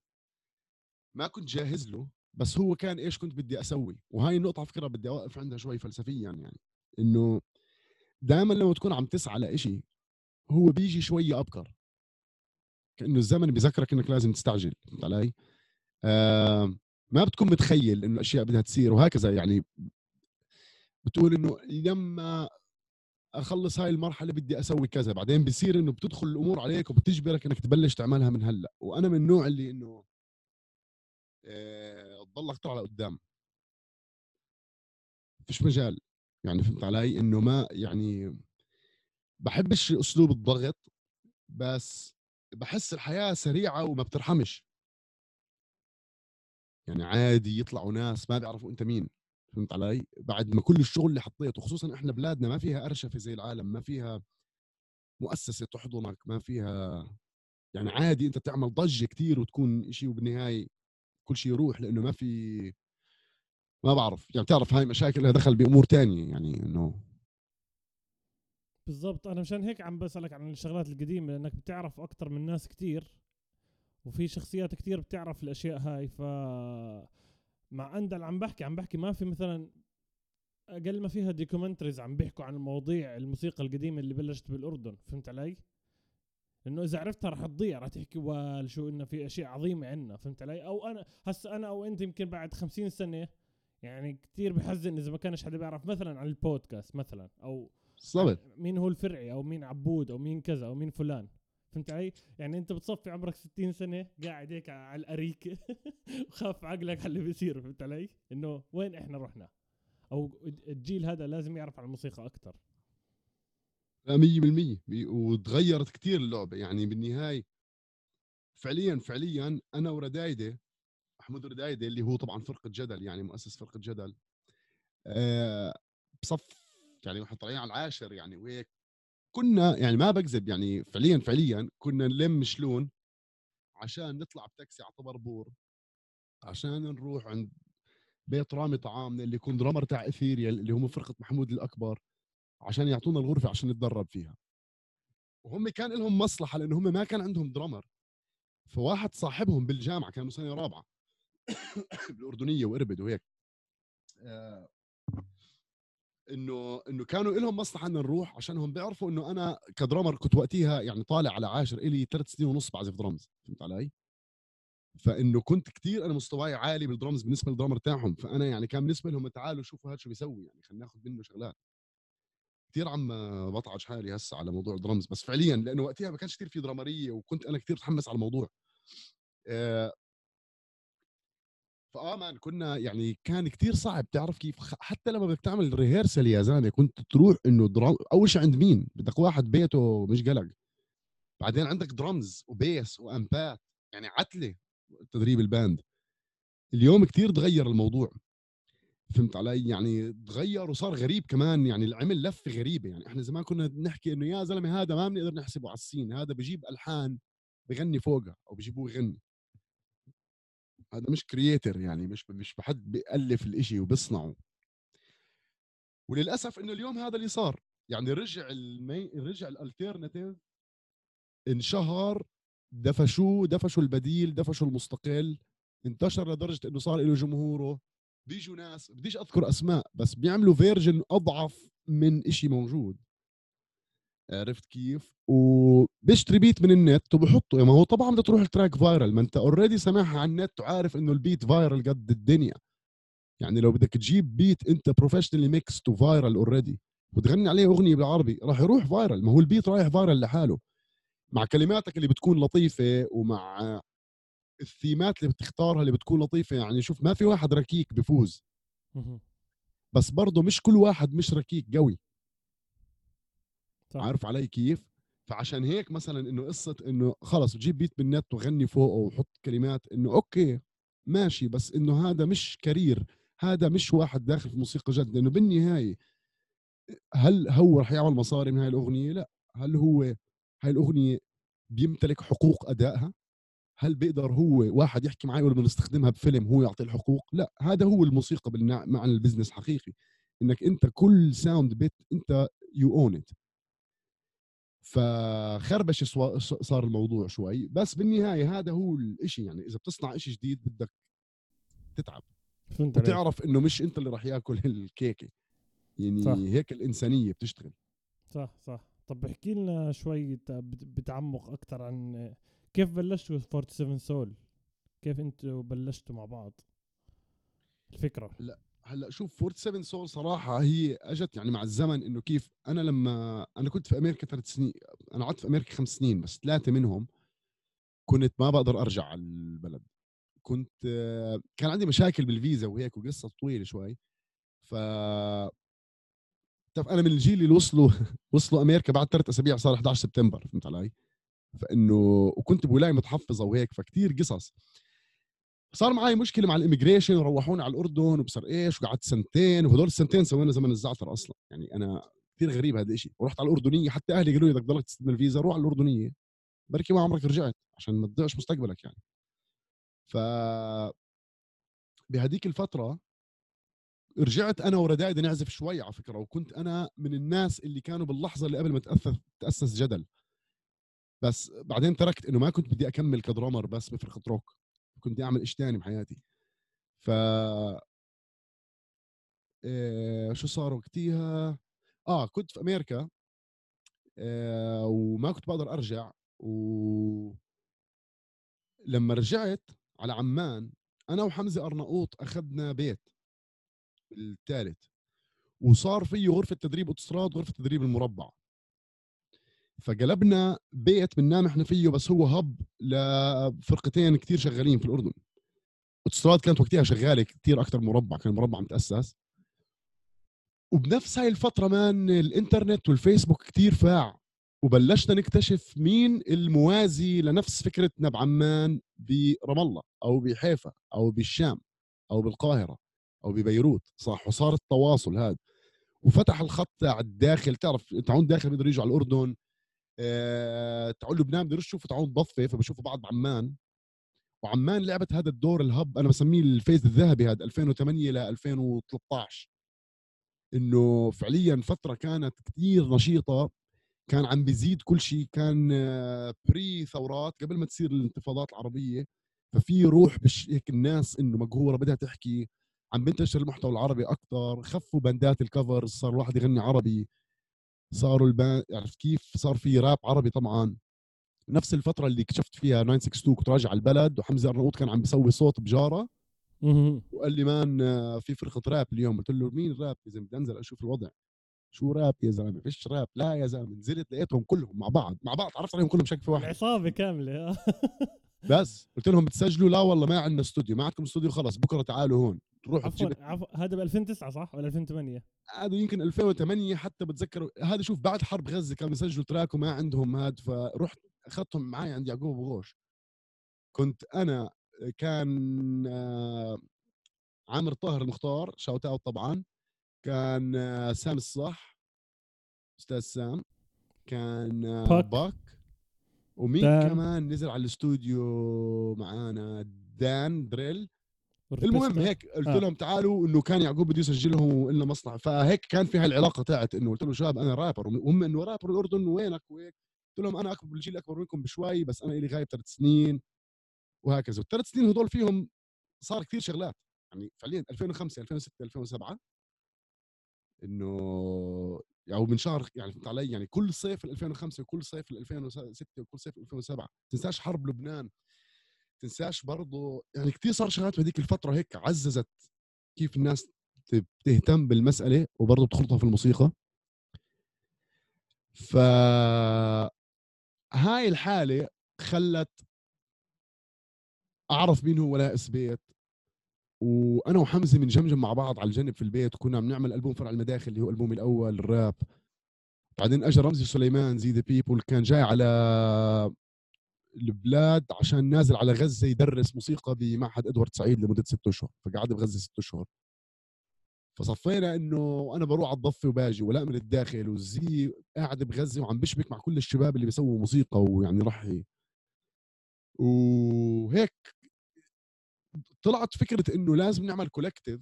ما كنت جاهز له. بس هو كان إيش كنت بدي أسوي؟ وهاي النقطة على فكرة بدي أوقف عندها شوي فلسفيا يعني إنه دائما لما تكون عم تسعى لإشي هو بيجي شوية أبكر. كأنه الزمن بذكرك إنك لازم تستعجل فهمت علي؟ آه ما بتكون متخيل إنه الاشياء بدها تصير وهكذا يعني. بتقول إنه لما أخلص هاي المرحلة بدي أسوي كذا بعدين بصير إنه بتدخل الأمور عليك وبتجبرك إنك تبلش تعملها من هلأ. وأنا من النوع اللي إنه أه أكثر على قدام. فيش مجال. يعني فهمت علي؟ إنه ما يعني بحبش أسلوب الضغط بس بحس الحياة سريعة وما بترحمش. يعني عادي يطلعوا ناس ما بيعرفوا أنت مين. فهمت علي؟ بعد ما كل الشغل اللي حطيته خصوصا إحنا بلادنا ما فيها ارشفه زي العالم ما فيها مؤسسة تحضنك ما فيها يعني عادي أنت تعمل ضجة كثير وتكون شيء وبالنهاية كل شيء يروح لأنه ما في ما بعرف. يعني بتعرف هاي مشاكل لها دخل بأمور تانية يعني إنه بالضبط. أنا مشان هيك عم بسألك عن الشغلات القديمة لأنك بتعرف أكثر من ناس كتير وفي شخصيات كتير بتعرف الأشياء هاي. ف مع اندل عم بحكي عم بحكي ما في مثلا أقل ما فيها documentaries عم بيحكوا عن المواضيع الموسيقى القديمة اللي بلشت بالأردن. فهمت علي؟ إنه إذا عرفتها رح تضيع رح تحكي وال شو إنه في أشياء عظيمة عندنا فهمت علي أو أنا هسه أنا أو أنت يمكن بعد خمسين سنة يعني كتير بحزن إذا ما كانش حدا بيعرف مثلا عن البودكاست مثلا أو بالضبط مين هو الفرعي أو مين عبود أو مين كذا أو مين فلان فهمت علي؟ يعني أنت بتصفي عمرك 60 سنة قاعد هيك على الاريكه [laughs] وخاف عقلك على اللي بيصير فهمت علي؟ إنه وين إحنا رحنا؟ أو الجيل هذا لازم يعرف عن الموسيقى أكثر لا 100% وتغيرت كثير اللعبة. يعني بالنهاية فعليا فعليا أنا وردايدة محمود ردايده اللي هو طبعا فرقة جدل يعني مؤسس فرقة جدل أه بصف يعني وإحنا طالعين على العاشر يعني وهيك كنا يعني ما بكذب يعني فعليا فعليا كنا نلم شلون عشان نطلع بتاكسي على طبربور عشان نروح عند بيت رامي طعامنا اللي يكون drummer تاع اثيريال اللي هم فرقة محمود الأكبر. عشان يعطونا الغرفة عشان نتدرب فيها. وهم كان لهم مصلحة لأنه هم ما كان عندهم drummer فواحد صاحبهم بالجامعة كانوا سنه رابعة. [coughs] بالأردنية وإربد وهيك. آه إنه إنه كانوا لهم مصلحة إن نروح عشانهم بيعرفوا إنه أنا ك drummer كنت وقتها يعني طالع على عاشر إلي ثلاث سنين ونص بعزف درمز فهمت علي؟ فإنه كنت كثير أنا مستواي عالي بالدرمز بالنسبة لل drummer تاعهم. فأنا يعني كان بالنسبة لهم تعالوا شوفوا هذا شو بيسوي يعني خلينا ناخذ منه شغلات. كثير عم بطعج حالي هسه على موضوع الدرمز بس فعليا لأنه وقتها ما كانش كثير في drummerيه وكنت أنا كثير متحمس على الموضوع. آه. فآه man كنا يعني كان كتير صعب تعرف كيف حتى لما بدك تعمل rehearsal يا زلمة كنت تروح إنه drum أول شيء عند مين؟ بدك واحد بيته مش قلق. بعدين عندك drums و bass و ampات يعني عتلة تدريب ال band اليوم كتير تغير الموضوع. فهمت علي؟ يعني تغير وصار غريب كمان يعني العمل لفه غريبه يعني إحنا زمان كنا نحكي إنه يا زلمة هذا ما بنقدر نحسبه على ال scene هذا بجيب ألحان بغني فوقها أو بجيبوه يغني. هذا مش creator يعني مش مش بحد بيألف الإشي وبيصنعه. وللأسف إنه اليوم هذا اللي صار يعني رجع المي رجع ال alternative انشهر دفشوه دفشوا البديل دفشوا المستقل انتشر لدرجة إنه صار له جمهوره. بيجوا ناس بديش أذكر أسماء بس بيعملوا version أضعف من إشي موجود. عرفت كيف؟ وبيشتري beat من النت وبحطه. ما هو طبعا بدها تروح ال track viral ما أنت already سامعها على النت وعارف إنه ال beat viral قد الدنيا. يعني لو بدك تجيب beat أنت professionally mixed و viral already وتغني عليه أغنية بالعربي راح يروح viral ما هو ال beat رايح viral لحاله. مع كلماتك اللي بتكون لطيفة ومع ال themeات اللي بتختارها اللي بتكون لطيفة. يعني شوف ما في واحد ركيك بفوز. بس برضه مش كل واحد مش ركيك قوي. صح. عارف علي كيف؟ فعشان هيك مثلا إنه قصة إنه خلص جيب beat بالنت وغني فوقه وحط كلمات إنه okay ماشي. بس إنه هذا مش career. هذا مش واحد داخل في موسيقى جد. لأنه بالنهاية هل هو رح يعمل مصاري من هاي الأغنية؟ لا. هل هو هاي الأغنية بيمتلك حقوق أدائها؟ هل بيقدر هو واحد يحكي معي ولا بدنا نستخدمها بفيلم هو يعطي الحقوق؟ لا هذا هو الموسيقى معنى ال business حقيقي. إنك أنت كل sound beat أنت you own it فخربش صار الموضوع شوي. بس بالنهاية هذا هو الشيء يعني إذا بتصنع شيء جديد بدك تتعب. وتعرف إنه مش أنت اللي راح يأكل الكيكة. يعني صح. هيك الإنسانية بتشتغل. صح صح. طب احكي لنا شوي بتعمق أكثر عن كيف بلشتوا 47 سول كيف أنتوا بلشتوا مع بعض؟ الفكرة. لا هلأ شوف 47 سول صراحة هي أجت يعني مع الزمن إنه كيف أنا لما أنا كنت في أمريكا ثلاث سنين أنا قعدت في أمريكا خمس سنين بس ثلاثة منهم كنت ما بقدر أرجع على البلد. كنت كان عندي مشاكل بالفيزا وهيك وقصة طويلة شوي. ف طب أنا من الجيل اللي وصلوا [laughs] وصلوا أمريكا بعد ثلاث أسابيع صار 11 سبتمبر فهمت علي؟ فإنه وكنت بولايه متحفظة وهيك فكتير قصص. صار معي مشكلة مع ال immigration وروحوني على الأردن وبصر إيش وقعدت سنتين وهدول السنتين سوينا زمن الزعتر أصلا. يعني أنا كثير غريب هذا الشيء ورحت على الأردنية حتى أهلي قالوا لي بدك تضلك تستنى الفيزا روح على الأردنية. بركي ما عمرك رجعت عشان ما تضيعش مستقبلك يعني. ف بهديك الفترة رجعت أنا وردائد نعزف شوي على فكرة وكنت أنا من الناس اللي كانوا باللحظة اللي قبل ما تاسس تأسس جدل. بس بعدين تركت إنه ما كنت بدي أكمل كدرامر بس بفرقه روك كنت بدي أعمل شيء ثاني بحياتي. ف إيه شو صار وقتيها؟ آه كنت في أمريكا إيه وما كنت بقدر أرجع. و لما رجعت على عمان أنا وحمزة أرناؤوط أخذنا بيت الثالث وصار فيه غرفة تدريب اوتوستراد غرفة تدريب المربع. فقلبنا بيت بننام إحنا فيه بس هو هب لفرقتين كثير شغالين في الأردن. اوتوستراد كانت وقتها شغالة كثير أكثر مربع كان مربع متأسس. وبنفس هاي الفترة مان الإنترنت والفيسبوك كتير فاع. وبلشنا نكتشف مين الموازي لنفس فكرتنا بعمان برام الله أو بحيفا أو بالشام أو بالقاهرة أو ببيروت. صح وصار التواصل هذا وفتح الخط تاع الداخل. تعرف تعون داخل بيقدروا يجوا على الأردن. أه تعون لبنان بيقدروا يشوفوا تعون ضفه فبشوفوا بعض بعمان. وعمان لعبت هذا الدور ال hub أنا بسميه ال phase الذهبي هذا 2008 ل 2013 إنه فعليا فترة كانت كثير نشيطة كان عم بيزيد كل شيء كان pre ثورات قبل ما تصير الانتفاضات العربية. ففي روح push هيك الناس إنه مقهورة بدها تحكي عم بنتشر المحتوى العربي أكثر خفوا باندات ال cover صار الواحد يغني عربي. صاروا ال band عرفت كيف؟ صار في راب عربي طبعا. نفس الفترة اللي كشفت فيها 962 كنت راجع على البلد وحمزة أرناؤوط كان عم بيسوي صوت بجارة. وقال لي مان في فرقة راب اليوم. قلت له مين راب؟ يا زلمة بدي انزل أشوف الوضع. شو راب يا زلمة؟ فيش راب. لا يا زلمة نزلت لقيتهم كلهم مع بعض مع بعض عرفت عليهم كلهم بشكل في واحد. عصابه كاملة بس قلت لهم بتسجلوا؟ لا والله ما عندنا استوديو ما عندكم استوديو خلص بكرة تعالوا هون. تروحوا عفوا عفوا هذا ب 2009 صح؟ ولا 2008 هذا يمكن 2008 حتى بتذكر هذا شوف بعد حرب غزة كانوا يسجلوا track وما عندهم هذا فرحت أخذتهم معي عند يعقوب أبو غوش. كنت أنا كان آه، عامر طاهر المختار shout out طبعا. كان آه، سام الصح أستاذ سام. كان آه، باك, باك. ومين دان. كمان نزل على الاستوديو معانا؟ دان دريل. المهم هيك قلت آه. لهم تعالوا إنه كان يعقوب بده يسجلهم وقلنا مصنع. فهيك كان في هاي العلاقه تاعت إنه قلت له شباب أنا رابر وهم إنه رابر الأردن وينك وهيك؟ قلت لهم أنا أكبر بالجيل اكبر منكم بشوي بس أنا لي غايب ثلاث سنين وهكذا. والثلاث سنين هدول فيهم صار كثير شغلات. يعني فعليا 2005 2006 2007 إنه أو من شهر يعني فهمت علي؟ يعني كل صيف 2005 وكل صيف 2006 وكل صيف 2007 تنساش حرب لبنان. تنساش برضه يعني كثير صار شغلات بهذيك الفترة هيك عززت كيف الناس تهتم بالمسألة وبرضه بتخلطها في الموسيقى. ف هاي الحالة خلت أعرف مين هو ولاء سبيت وأنا وحمزة بنجمجم مع بعض على الجنب في البيت وكنا عم نعمل ألبوم فرع المداخل اللي هو البومي الأول الراب. بعدين اجى رمزي سليمان Z the People كان جاي على البلاد عشان نازل على غزة يدرس موسيقى بمعهد إدوارد سعيد لمدة ست أشهر فقعد بغزة ست أشهر. فصفينا إنه أنا بروح على الضفة وباجي ولا من الداخل و Z قاعد بغزة وعم بشبك مع كل الشباب اللي بيسووا موسيقى ويعني راح وهيك طلعت فكرة إنه لازم نعمل collective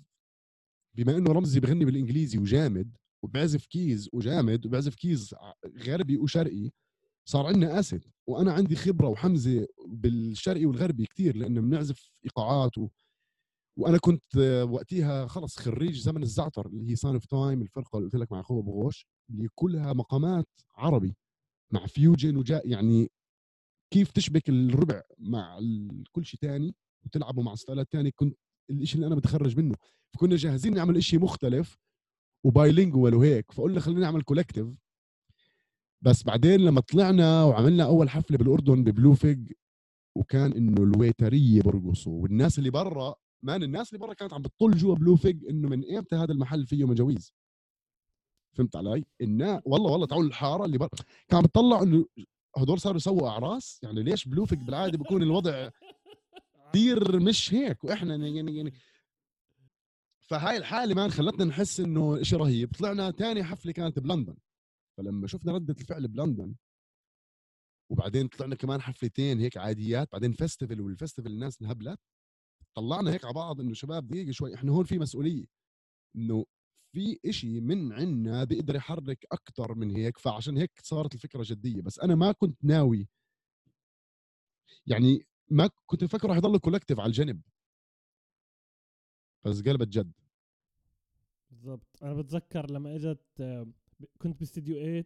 بما إنه رمزي بغني بالإنجليزي وجامد وبعزف keys وجامد وبعزف keys غربي وشرقي صار عندنا asset. وأنا عندي خبرة وحمزة بالشرقي والغربي كثير لأنه بنعزف إيقاعات و... وأنا كنت وقتها خلص خريج زمن الزعتر اللي هي Sign of Thyme الفرقة اللي قلت لك مع اخوه أبو غوش اللي كلها مقامات عربي مع fusion وجاء يعني كيف تشبك الربع مع كل شيء ثاني وتلعبوا مع ستايلات ثانية كنت الشيء اللي أنا بتخرج منه. فكنا جاهزين نعمل شيء مختلف و bilingual وهيك. فقلنا خلينا نعمل collective بس بعدين لما طلعنا وعملنا أول حفلة بالأردن ب Blue Fig وكان إنه الويترية برقصوا والناس اللي برا man الناس اللي برا كانت عم بتطل جوا Blue Fig إنه من إمتى هذا المحل فيه مجاويز. فهمت علي؟ الناس والله والله تعالوا الحارة اللي برا كان بتطلع إنه هدول صاروا يسووا أعراس؟ يعني ليش Blue Fig بالعادة بيكون الوضع كثير مش هيك؟ وإحنا يعني يعني فهاي الحالة man خلتنا نحس إنه شيء رهيب. طلعنا ثاني حفلة كانت بلندن. فلما شفنا ردة الفعل بلندن وبعدين طلعنا كمان حفلتين هيك عاديات بعدين festival وال festival الناس انهبلت طلعنا هيك على بعض إنه شباب دقيقة شوي إحنا هون في مسؤولية إنه في إشي من عنا بيقدر يحرك أكثر من هيك فعشان هيك صارت الفكرة جدية. بس أنا ما كنت ناوي يعني ما كنت مفكر راح يضل collective على الجنب. بس قلبت جد. بالضبط. أنا بتذكر لما إجت كنت باستديو 8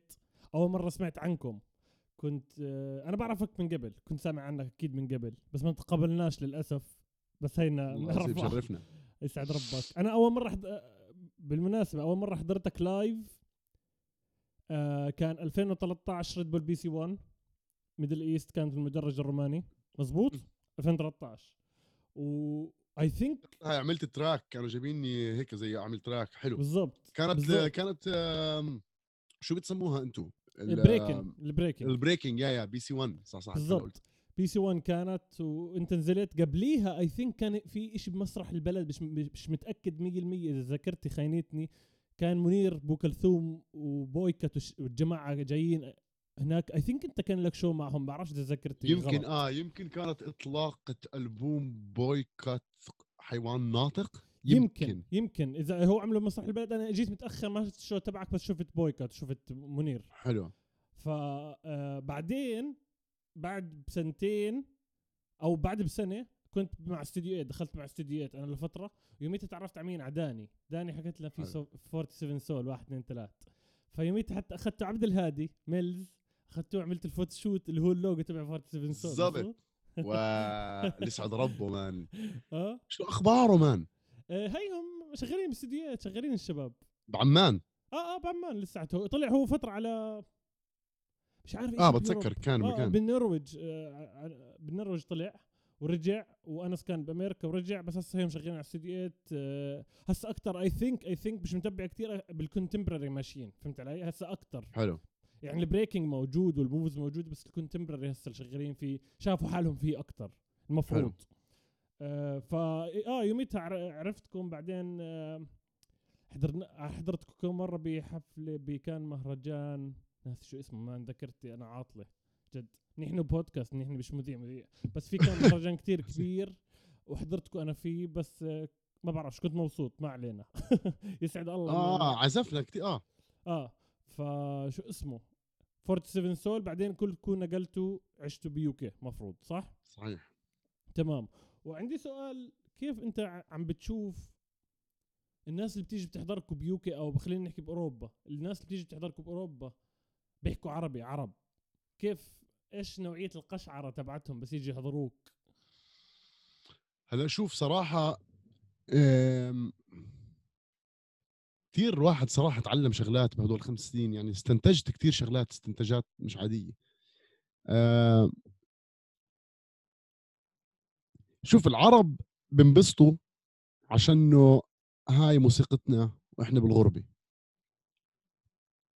أول مرة سمعت عنكم. كنت أنا بعرفك من قبل كنت سامع عنك أكيد من قبل بس ما تقابلناش للأسف. بس هينا شرفنا. يسعد ربك. أنا أول مرة حد... بالمناسبة أول مرة حضرتك live آه كان 2013 Red Bull BC 1 Middle East كانت المدرج الروماني. مزبوط 2013 و I think هاي عملت track كانوا جايبيني هيك زي اعمل track حلو. بالضبط كانت بالزبط. كانت شو بتسموها أنتم ال breaking ال breaking ال breaking yeah yeah BC 1 صح صح بالضبط. BC 1 كانت وانت نزلت قبليها I think كان في شيء بمسرح البلد مش مش متأكد 100% إذا ذاكرتي خاينتني. كان منير بو كلثوم وبويكوت والجماعة جايين هناك I think أنت كان لك show معهم بعرفش إذا ذكرت يمكن غلط. آه يمكن كانت إطلاقة ألبوم بويكوت حيوان ناطق؟ يمكن يمكن, يمكن. إذا هو عملوا مسرح البلد أنا جيت متأخر ما شفت ال show تبعك بس شفت بويكوت شفت منير. حلو. فبعدين آه بعد بسنتين أو بعد بسنة كنت مع استديوهات دخلت مع استديوهات أنا لفترة. يوميتها تعرفت على مين على داني داني حكيت له في 47 Soul 1 2 3 فيوميتها حتى أخذته عبد الهادي ميلز. اخذته عملت ال photoshoot اللي هو اللوجو تبع 47 Soul بالضبط. ويسعد [laughs] ربه man. [laughs] آه؟ شو أخباره man؟ آه هيهم شغالين باستديوهات شغالين الشباب. بعمان. آه آه بعمان لساته. طلع هو فترة على مش عارف آه بتذكر كان آه مكان بالنرويج آه بالنرويج طلع ورجع وأنس كان بأمريكا ورجع بس هسه هم شغالين على آه هسه أكثر I think I think مش متبع كثير بال contemporary ماشيين. فهمت علي؟ هسه أكثر حلو. يعني ال breaking موجود وال moves موجود بس ال contemporary هسه شغالين فيه شافوا حالهم فيه أكثر المفروض. آه فا آه يوميتها عرفتكم بعدين آه حضرنا حضرتكم كم مرة بحفله بكان مهرجان. ناس شو اسمه ما ذكرتي أنا عاطله. جد. نحن بودكاست نحن مش مذيع مذيع. بس في كان مهرجان كتير كبير وحضرتكم أنا فيه بس ما بعرفش كنت مبسوط ما علينا. [laughs] يسعد الله آه عزفنا كثير آه. آه فشو اسمه؟ 47 سول بعدين كلكم نقلتوا عشتوا بيوكي مفروض صح؟ صحيح. تمام. وعندي سؤال كيف انت عم بتشوف الناس اللي بتيجي بتحضركم بيوكي أو خلينا نحكي بأوروبا الناس اللي بتيجي بتحضركم بأوروبا بيحكوا عربي عرب كيف إيش نوعية القشعرة تبعتهم بس يجي يحضروك؟ هلا شوف صراحة كثير واحد صراحة تعلم شغلات بهدول الخمس سنين يعني استنتجت كثير شغلات استنتاجات مش عادية. شوف العرب بنبسطوا عشانه هاي موسيقتنا وإحنا بالغربة.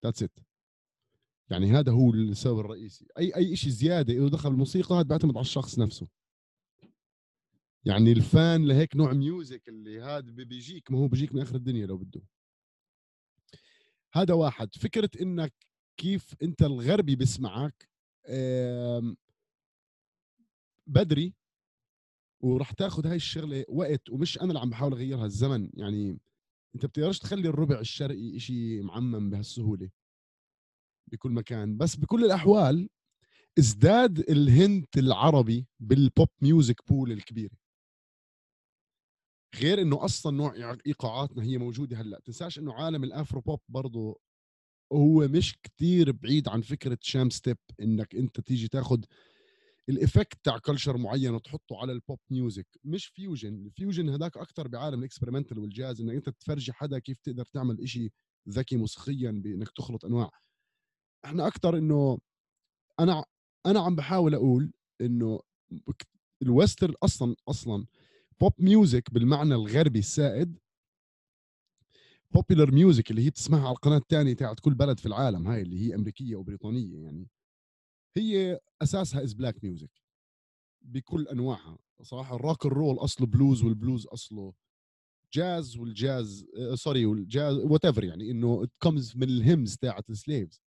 that's it يعني هذا هو السبب الرئيسي. أي أي شيء زيادة اذا دخل الموسيقى هذا بيعتمد على الشخص نفسه. يعني ال fan لهيك نوع music اللي هذا بيجيك ما هو بيجيك من آخر الدنيا لو بده. هذا واحد. فكرة إنك كيف أنت الغربي بيسمعك بدري وراح تاخذ هاي الشغلة وقت ومش أنا اللي عم بحاول أغيرها الزمن. يعني أنت بتقدرش تخلي الربع الشرقي إشي معمم بهالسهولة بكل مكان. بس بكل الأحوال ازداد ال hint العربي بال pop music pool الكبيره غير إنه أصلا نوع إيقاعاتنا هي موجودة هلأ. تنساش إنه عالم ال Afro pop برضه هو مش كتير بعيد عن فكرة Shamstep إنك أنت تيجي تاخذ ال effect تاع culture معين وتحطه على ال pop music مش fusion ال fusion هذاك أكثر بعالم ال experimental والجاز إنك أنت تفرجي حدا كيف تقدر تعمل إشي ذكي موسيقيا بإنك تخلط أنواع. إحنا أكثر إنه أنا أنا عم بحاول أقول إنه ال western أصلا أصلا pop music بالمعنى الغربي السائد popular music اللي هي بتسمعها على القناة الثانية تاعت كل بلد في العالم هاي اللي هي أمريكية وبريطانيه يعني هي أساسها is black music بكل أنواعها. صراحة ال rock ال roll أصله بلوز والبلوز أصله جاز والجاز sorry والجاز what يعني إنه it comes من ال hymns تاعت ال slaves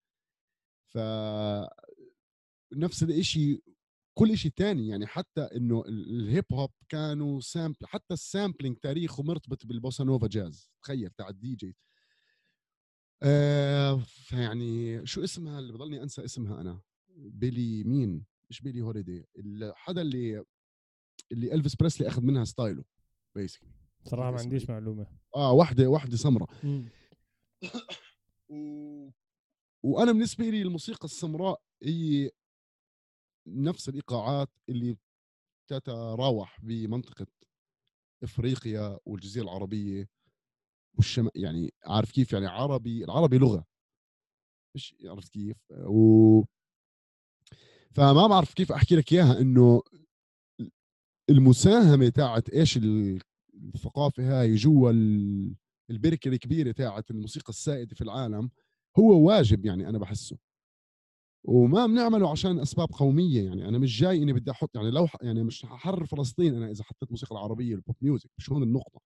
ف نفس الشيء كل شيء تاني يعني حتى إنه الهيب هوب كانوا sample حتى ال sampling تاريخه مرتبط بالبوسا نوفا جاز تخيل تاع الدي جي آه فيعني شو اسمها اللي بضلني أنسى اسمها أنا؟ بيلي مين؟ مش بيلي هوليدي؟ حدا اللي اللي الفيس بريسلي أخذ منها ستايله basically صراحة ما عنديش معلومة. آه واحدة واحدة سمراء. و... وأنا بالنسبة لي الموسيقى السمراء هي نفس الإيقاعات اللي تتراوح بمنطقة إفريقيا والجزيرة العربية والشام يعني عارف كيف؟ يعني عربي العربي لغة. مش عرفت كيف؟ و فما بعرف كيف أحكي لك إياها إنه المساهمة تاعت إيش الثقافة هاي جوا البركة الكبيرة تاعت الموسيقى السائدة في العالم هو واجب يعني أنا بحسه. وما بنعمله عشان أسباب قومية يعني. أنا مش جاي إني بدي أحط يعني لو يعني مش ححرر فلسطين أنا إذا حطيت موسيقى العربية ال pop music مش هون النقطة.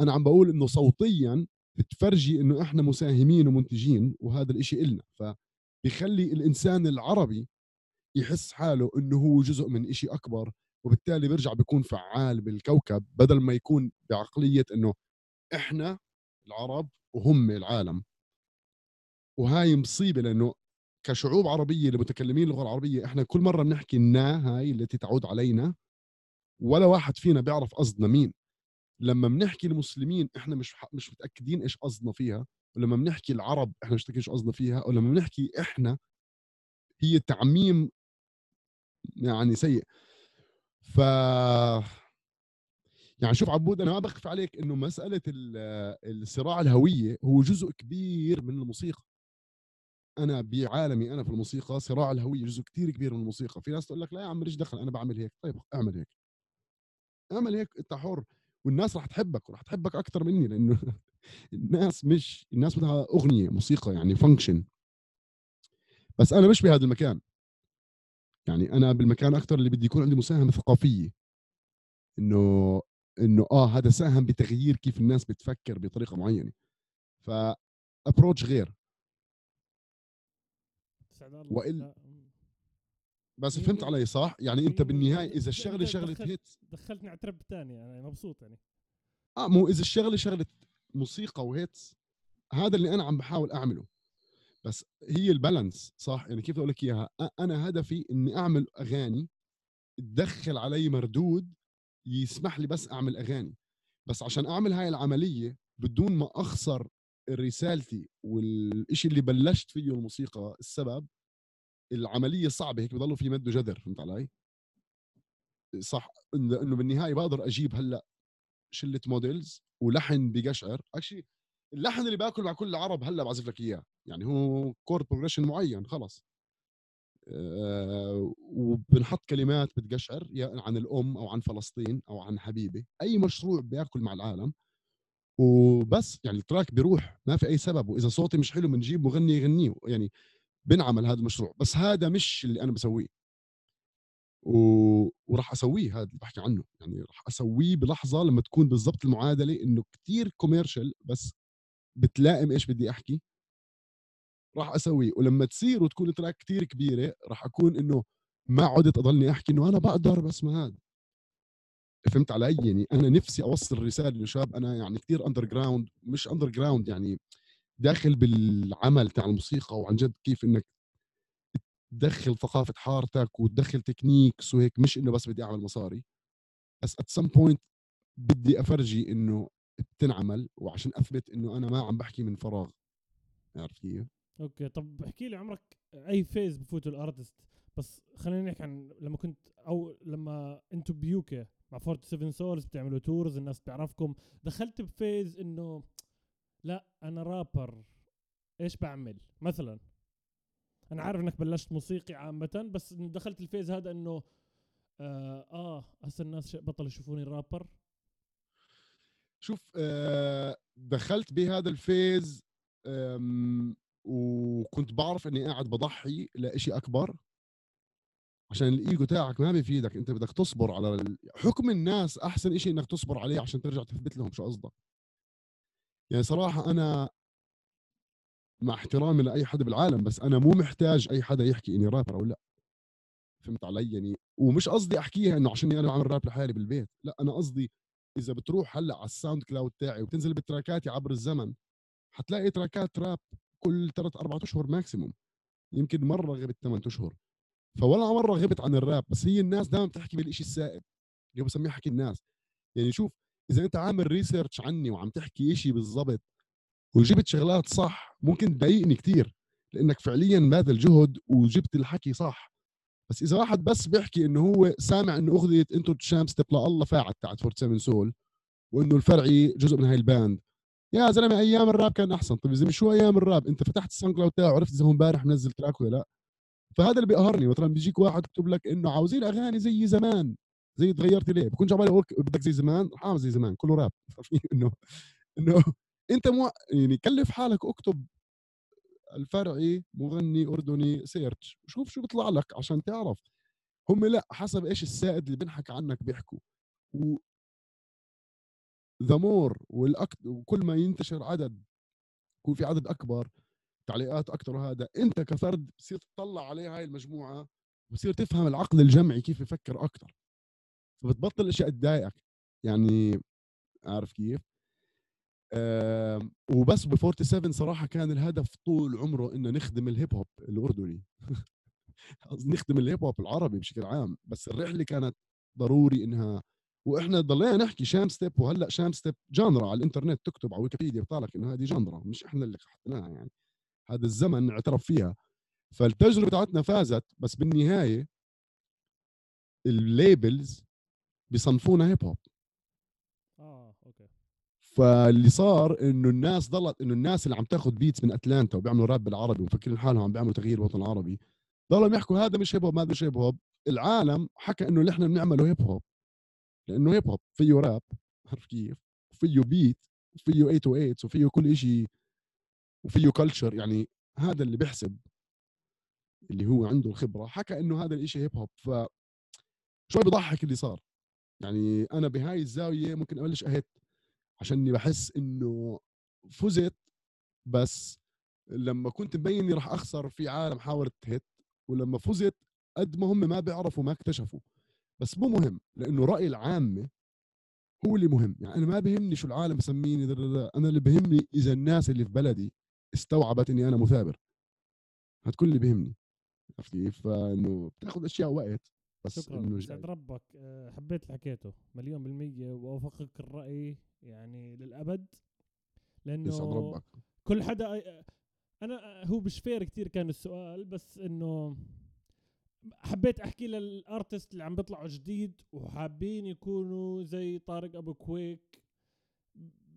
أنا عم بقول إنه صوتيا بتفرجي إنه إحنا مساهمين ومنتجين وهذا الإشي إلنا. فبيخلي الإنسان العربي يحس حاله إنه هو جزء من إشي أكبر وبالتالي بيرجع بيكون فعال بالكوكب بدل ما يكون بعقلية إنه إحنا العرب وهم العالم. وهاي مصيبة لإنه كشعوب عربية لمتكلمين اللغة العربية إحنا كل مرة بنحكي النا هاي التي تعود علينا ولا واحد فينا بيعرف قصدنا مين. لما بنحكي المسلمين إحنا مش مش متأكدين إيش قصدنا فيها ولما بنحكي العرب إحنا مش متأكدين إيش قصدنا فيها ولما بنحكي إحنا هي تعميم يعني سيء. ف يعني شوف عبود أنا ما بخفي عليك إنه مسألة الصراع الهوية هو جزء كبير من الموسيقى. أنا بعالمي أنا في الموسيقى صراع الهوية جزء كثير كبير من الموسيقى. في ناس تقول لك لا يا عم ماليش دخل؟ أنا بعمل هيك. طيب اعمل هيك. اعمل هيك أنت حر. والناس رح تحبك ورح تحبك أكثر مني لأنه [laughs] الناس مش الناس بدها أغنية موسيقى يعني function بس أنا مش بهذا المكان. يعني أنا بالمكان أكثر اللي بدي يكون عندي مساهمة ثقافية. إنه إنه آه هذا ساهم بتغيير كيف الناس بتفكر بطريقة معينة. ف approach غير وإلا بس فهمت علي صح؟ يعني أنت بالنهاية إذا الشغلة شغلة hits دخلتني على trip ثاني أنا مبسوط يعني. آه مو إذا الشغلة شغلة موسيقى و hits هذا اللي أنا عم بحاول أعمله. بس هي ال balance صح؟ يعني كيف أقول لك إياها؟ أنا هدفي إني أعمل أغاني تدخل علي مردود يسمح لي بس أعمل أغاني. بس عشان أعمل هاي العملية بدون ما أخسر رسالتي والشيء اللي بلشت فيه الموسيقى السبب العملية صعبة هيك بضلوا في مد وجزر فهمت علي؟ صح انه بالنهاية بقدر أجيب هلأ شلة models ولحن بقشعر. actually اللحن اللي بآكل مع كل العرب هلأ بعزف لك إياه يعني هو chord progression معين خلص. أه وبنحط كلمات بتقشعر يا عن الأم أو عن فلسطين أو عن حبيبه أي مشروع بيأكل مع العالم. وبس يعني ال track بيروح ما في أي سبب. وإذا صوتي مش حلو بنجيب مغني يغنيه. يعني بنعمل هذا المشروع بس هذا مش اللي أنا بسويه. و... وراح أسويه هذا اللي بحكي عنه يعني راح أسويه بلحظة لما تكون بالضبط المعادلة إنه كتير commercial بس بتلائم إيش بدي أحكي؟ راح أسويه. ولما تصير وتكون ال track كتير كبيرة راح أكون إنه ما عدت أضلني أحكي إنه أنا بقدر بس ما هذا فهمت علي؟ يعني أنا نفسي أوصل رسالة للشباب أنا يعني كثير underground مش underground يعني داخل بالعمل تاع الموسيقى وعن جد كيف إنك تدخل ثقافة حارتك وتدخل techniques وهيك مش إنه بس بدي أعمل مصاري. بس at some point بدي أفرجي إنه بتنعمل وعشان أثبت إنه أنا ما عم بحكي من فراغ. عرفت كيف؟ okay طب احكي لي عمرك أي phase بفوتوا ال artist بس خلينا نحكي عن لما كنت أو لما أنتوا ب UK مع 47 Souls بتعملوا tours الناس بتعرفكم. دخلت ب phase إنه لا أنا رابر. إيش بعمل؟ مثلا أنا عارف إنك بلشت موسيقي عامه بس دخلت ال phase هذا إنه آه, آه هسه الناس بطلوا يشوفوني رابر. شوف آه، دخلت بهذا ال phase وكنت بعرف إني قاعد بضحي لإشي أكبر. عشان الإيجو تاعك ما بيفيدك أنت بدك تصبر على حكم الناس أحسن إشي إنك تصبر عليه عشان ترجع تثبت لهم شو قصدك. يعني صراحة أنا مع احترامي لأي حدا بالعالم بس أنا مو محتاج أي حدا يحكي إني رابر أو لأ. فهمت علي؟ يعني ومش قصدي أحكيها إنه عشان أنا بعمل راب لحالي بالبيت لأ أنا قصدي إذا بتروح هلأ على ال SoundCloud تاعي وبتنزل بتراكاتي عبر الزمن حتلاقي تراكات راب كل ثلاث أربع أشهر maximum يمكن مرة غبت ثمان أشهر. فولا مرة غبت عن الراب بس هي الناس دائما بتحكي بالشيء السائد اللي هو بسميه حكي الناس. يعني شوف إذا أنت عامل research عني وعم تحكي شيء بالضبط وجبت شغلات صح ممكن تضايقني كثير لأنك فعليا باذل جهد وجبت الحكي صح. بس إذا واحد بس بيحكي إنه هو سامع إنه أغنية Intro to Shamstep الله فاعت تاعت 47 Soul وإنه الفرعي جزء من هاي ال band. يا زلمة أيام الراب كان أحسن. طيب زلمه شو أيام الراب أنت فتحت ال SoundCloud تاعه وعرفت إذا هو امبارح منزل track ولا لأ. فهذا اللي بيقهرني. مثلا بيجيك واحد يكتب لك إنه عاوزين أغاني زي زمان. زي تغيرت ليه؟ بكونش عمال أقول بدك زي زمان؟ رح اعمل زي زمان كله راب. [laughs] إنه إنه أنت مو يعني كلف حالك اكتب الفرعي مغني أردني search وشوف شو بيطلع لك عشان تعرف. هم لا حسب إيش السائد اللي بنحكى عنك بيحكوا. و the more. وكل ما ينتشر عدد يكون في عدد أكبر تعليقات أكثر وهذا أنت كفرد بصير تطلع عليه هاي المجموعة وبصير تفهم العقل الجمعي كيف يفكر أكثر فبتبطل اشياء تضايقك يعني عارف كيف؟ آم، وبس ب 47 صراحة كان الهدف طول عمره إنه نخدم الهيب هوب الأردني. [laughs] نخدم الهيب هوب العربي بشكل عام بس الرحلة كانت ضروري إنها وإحنا ضلينا نحكي Shamstep وهلأ Shamstep genre على الإنترنت تكتب على ويكيبيديا بيطلع لك إنه هذه genre مش إحنا اللي حطيناها يعني. هذا الزمن اعترف فيها. فالتجربة تاعتنا فازت بس بالنهاية ال labels بيصنفونا هيب هوب آه okay. فاللي صار إنه الناس ضلت إنه الناس اللي عم تاخذ beats من أتلانتا وبيعملوا راب بالعربي ومفكرين حالهم عم بيعملوا تغيير الوطن العربي ضلوا يحكوا هذا مش هيب هوب هذا مش هيب هوب العالم حكى إنه اللي إحنا بنعمله هيب هوب لأنه هيب هوب فيه راب عارف كيف؟ وفيه بيت وفيه 808 وفيه كل شيء وفيه كلتشر يعني هذا اللي بيحسب اللي هو عنده الخبرة. حكى إنه هذا الإشي هيب هوب ف شوي بضحك اللي صار. يعني أنا بهاي الزاوية ممكن أبلش اهت عشاني بحس إنه فزت بس لما كنت مبين إني راح أخسر في عالم حاولت تهت ولما فزت قد ما هم ما بيعرفوا ما اكتشفوا. بس مو مهم لأنه رأي العامة هو اللي مهم. يعني أنا ما بهمني شو العالم دا. أنا اللي بهمني إذا الناس اللي في بلدي استوعبت إني أنا مثابر كل اللي بيهمني عرفت كيف؟ فإنه بتاخذ أشياء وقت. بس شكرا إنه سعد جاي. ربك. آه، حبيت اللي حكيته مليون بالمية وأوافقك الرأي يعني للأبد لأنه يسعد ربك. كل حدا أنا هو مش فير كتير كان السؤال بس إنه حبيت أحكي لل artist اللي عم بيطلعوا جديد وحابين يكونوا زي طارق أبو كويك.